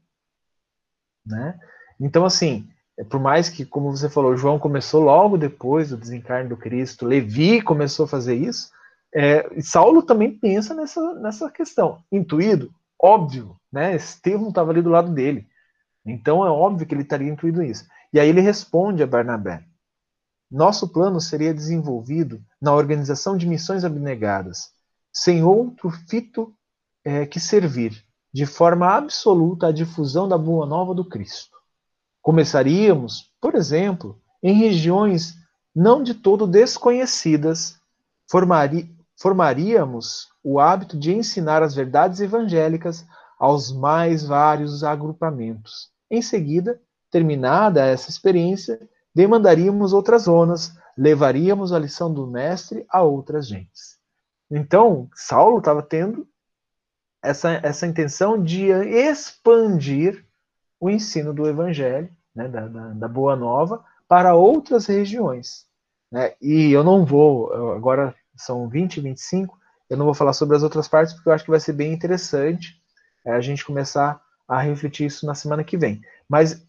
Né? Então, assim, por mais que, como você falou, João começou logo depois do desencarne do Cristo, Levi começou a fazer isso, é, Saulo também pensa nessa, nessa questão. Intuído? Óbvio, né? Estevão estava ali do lado dele. Então é óbvio que ele estaria intuindo isso. E aí ele responde a Barnabé: Nosso plano seria desenvolvido na organização de missões abnegadas, sem outro fito é, que servir, de forma absoluta, à difusão da boa nova do Cristo. Começaríamos, por exemplo, em regiões não de todo desconhecidas, formari formaríamos o hábito de ensinar as verdades evangélicas aos mais vários agrupamentos, em seguida, terminada essa experiência, demandaríamos outras zonas, levaríamos a lição do mestre a outras gentes. Então, Saulo estava tendo essa, essa intenção de expandir o ensino do evangelho, né, da, da, da Boa Nova, para outras regiões. Né? E eu não vou, agora são 20, 25, eu não vou falar sobre as outras partes, porque eu acho que vai ser bem interessante é, a gente começar a refletir isso na semana que vem. Mas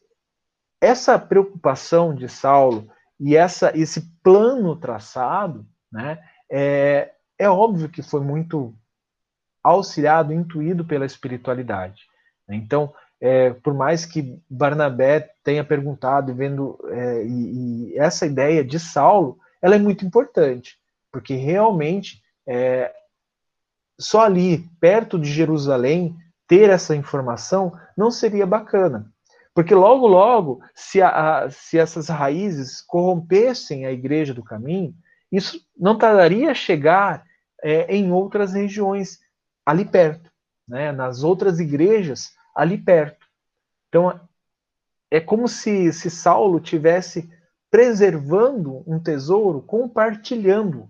essa preocupação de Saulo e essa, esse plano traçado, né, é, é óbvio que foi muito auxiliado, intuído pela espiritualidade. Então, é, por mais que Barnabé tenha perguntado e vendo é, e, e, essa ideia de Saulo, ela é muito importante, porque realmente é, só ali perto de Jerusalém ter essa informação não seria bacana. Porque logo, logo, se, a, se essas raízes corrompessem a igreja do caminho, isso não tardaria a chegar é, em outras regiões ali perto, né, nas outras igrejas ali perto. Então, é como se, se Saulo tivesse preservando um tesouro, compartilhando,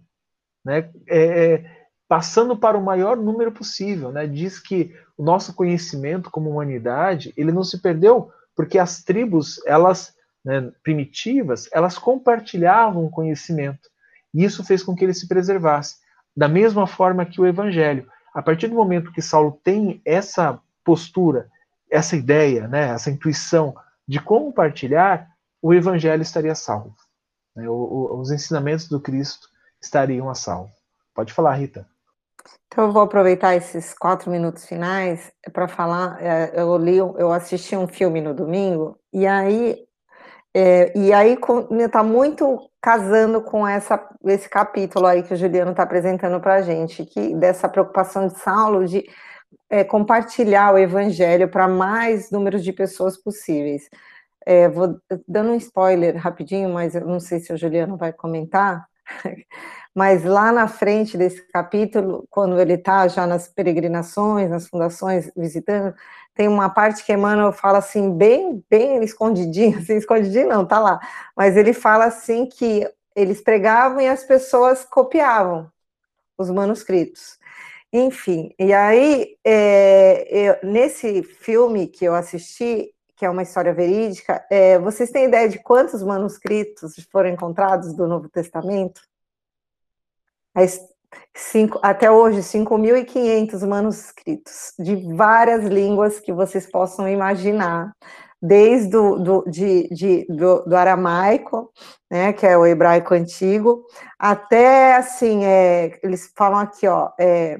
né, é, é passando para o maior número possível. Né? Diz que o nosso conhecimento como humanidade ele não se perdeu porque as tribos elas né, primitivas elas compartilhavam o conhecimento e isso fez com que ele se preservasse da mesma forma que o evangelho a partir do momento que Saulo tem essa postura essa ideia né, essa intuição de compartilhar o evangelho estaria salvo né, os ensinamentos do Cristo estariam a salvo pode falar Rita então, eu vou aproveitar esses quatro minutos finais para falar. É, eu li, eu assisti um filme no domingo e aí, é, e aí está muito casando com essa, esse capítulo aí que o Juliano está apresentando para a gente, que dessa preocupação de Saulo de é, compartilhar o Evangelho para mais números de pessoas possíveis. É, vou dando um spoiler rapidinho, mas eu não sei se o Juliano vai comentar. Mas lá na frente desse capítulo, quando ele está já nas peregrinações, nas fundações, visitando, tem uma parte que Emmanuel fala assim, bem, bem escondidinho, <laughs> assim, escondidinho não, tá lá, mas ele fala assim que eles pregavam e as pessoas copiavam os manuscritos. Enfim, e aí, é, eu, nesse filme que eu assisti, que é uma história verídica, é, vocês têm ideia de quantos manuscritos foram encontrados do Novo Testamento? Cinco, até hoje, 5.500 manuscritos de várias línguas que vocês possam imaginar, desde do, do, de, de, do, do, aramaico, né, que é o hebraico antigo, até, assim, é, eles falam aqui, ó, é,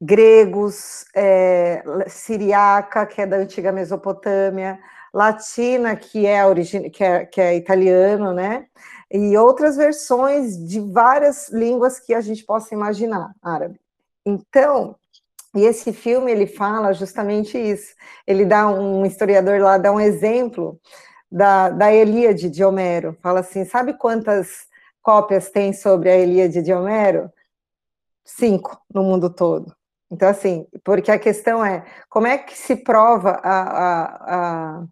gregos, é, siriaca, que é da antiga Mesopotâmia, latina, que é, que é, que é italiano, né, e outras versões de várias línguas que a gente possa imaginar, árabe. Então, e esse filme ele fala justamente isso. Ele dá um historiador lá dá um exemplo da, da Elíade de Homero. Fala assim: sabe quantas cópias tem sobre a Elíade de Homero? Cinco no mundo todo. Então, assim, porque a questão é como é que se prova a, a,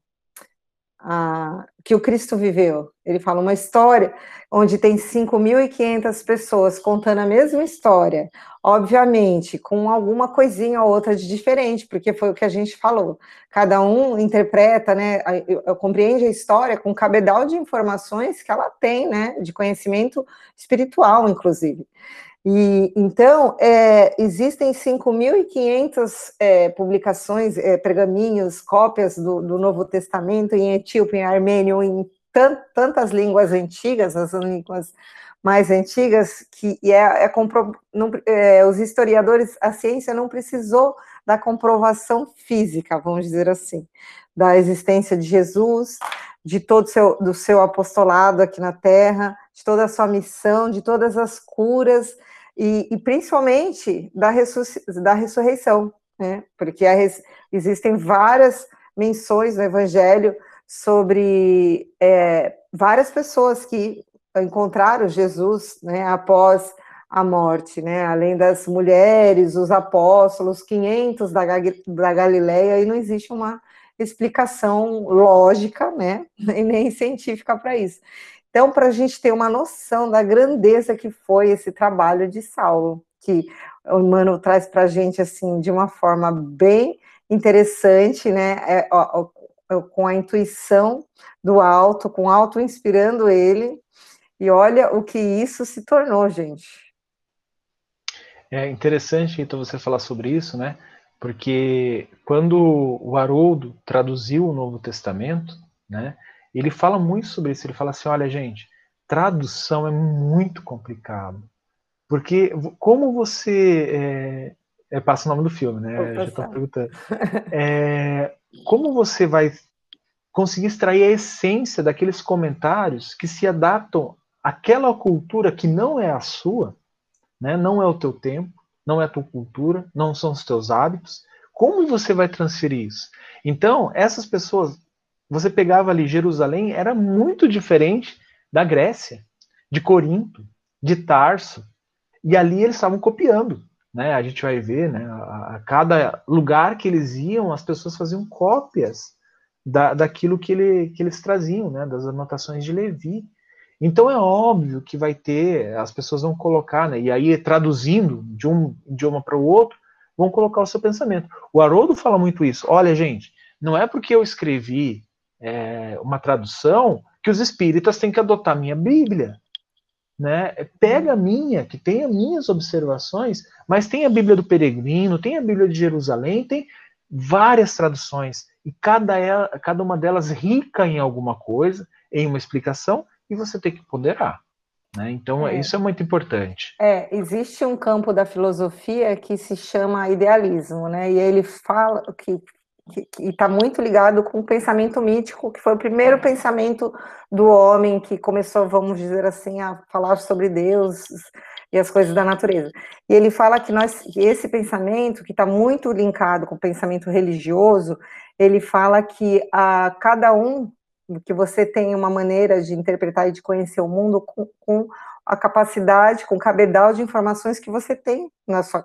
a que o Cristo viveu. Ele fala uma história onde tem 5.500 pessoas contando a mesma história, obviamente, com alguma coisinha ou outra de diferente, porque foi o que a gente falou. Cada um interpreta, né, compreende a história com cabedal de informações que ela tem, né, de conhecimento espiritual, inclusive. E, então, é, existem 5.500 é, publicações, é, pergaminhos, cópias do, do, Novo Testamento em etíope, em armênio, em tant, tantas línguas antigas, as línguas mais antigas, que é, é, compro, não, é, os historiadores, a ciência não precisou da comprovação física, vamos dizer assim, da existência de Jesus, de todo seu, do seu apostolado aqui na Terra, de toda a sua missão, de todas as curas e, e principalmente da, da ressurreição, né? Porque res, existem várias menções no Evangelho sobre é, várias pessoas que encontraram Jesus, né, após a morte, né, além das mulheres, os apóstolos, 500 da, da Galileia, e não existe uma explicação lógica, né, e <laughs> nem científica para isso. Então, para a gente ter uma noção da grandeza que foi esse trabalho de Saulo, que o Emmanuel traz para a gente assim de uma forma bem interessante, né? É, ó, ó, com a intuição do alto, com alto inspirando ele. E olha o que isso se tornou, gente. É interessante então você falar sobre isso, né? Porque quando o Haroldo traduziu o Novo Testamento, né? Ele fala muito sobre isso. Ele fala assim: olha, gente, tradução é muito complicado. Porque como você. É, é, passa o nome do filme, né? Já estou perguntando. É, como você vai conseguir extrair a essência daqueles comentários que se adaptam àquela cultura que não é a sua, né? não é o teu tempo, não é a tua cultura, não são os teus hábitos. Como você vai transferir isso? Então, essas pessoas você pegava ali Jerusalém, era muito diferente da Grécia, de Corinto, de Tarso. E ali eles estavam copiando. Né? A gente vai ver, né? a, a cada lugar que eles iam, as pessoas faziam cópias da, daquilo que, ele, que eles traziam, né? das anotações de Levi. Então é óbvio que vai ter, as pessoas vão colocar, né? e aí traduzindo de um idioma para o outro, vão colocar o seu pensamento. O Haroldo fala muito isso. Olha, gente, não é porque eu escrevi é, uma tradução que os espíritas têm que adotar a minha Bíblia. Né? Pega a minha, que tem as minhas observações, mas tem a Bíblia do Peregrino, tem a Bíblia de Jerusalém, tem várias traduções, e cada, cada uma delas rica em alguma coisa, em uma explicação, e você tem que ponderar. Né? Então, é. isso é muito importante. É, existe um campo da filosofia que se chama idealismo, né? E ele fala que e está muito ligado com o pensamento mítico, que foi o primeiro pensamento do homem que começou, vamos dizer assim, a falar sobre Deus e as coisas da natureza. E ele fala que nós, que esse pensamento, que está muito linkado com o pensamento religioso, ele fala que a cada um que você tem uma maneira de interpretar e de conhecer o mundo com, com a capacidade, com o cabedal de informações que você tem na sua,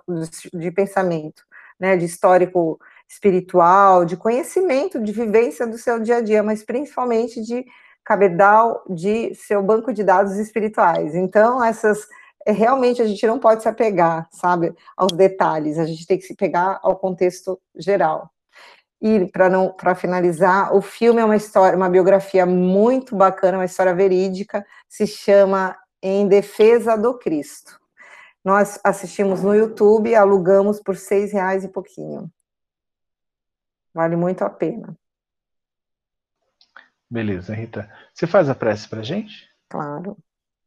de pensamento, né, de histórico espiritual, de conhecimento, de vivência do seu dia a dia, mas principalmente de cabedal de seu banco de dados espirituais. Então, essas é, realmente a gente não pode se apegar, sabe, aos detalhes, a gente tem que se pegar ao contexto geral. E para não para finalizar, o filme é uma história, uma biografia muito bacana, uma história verídica, se chama Em Defesa do Cristo. Nós assistimos no YouTube, alugamos por seis reais e pouquinho. Vale muito a pena. Beleza, Rita. Você faz a prece para gente? Claro.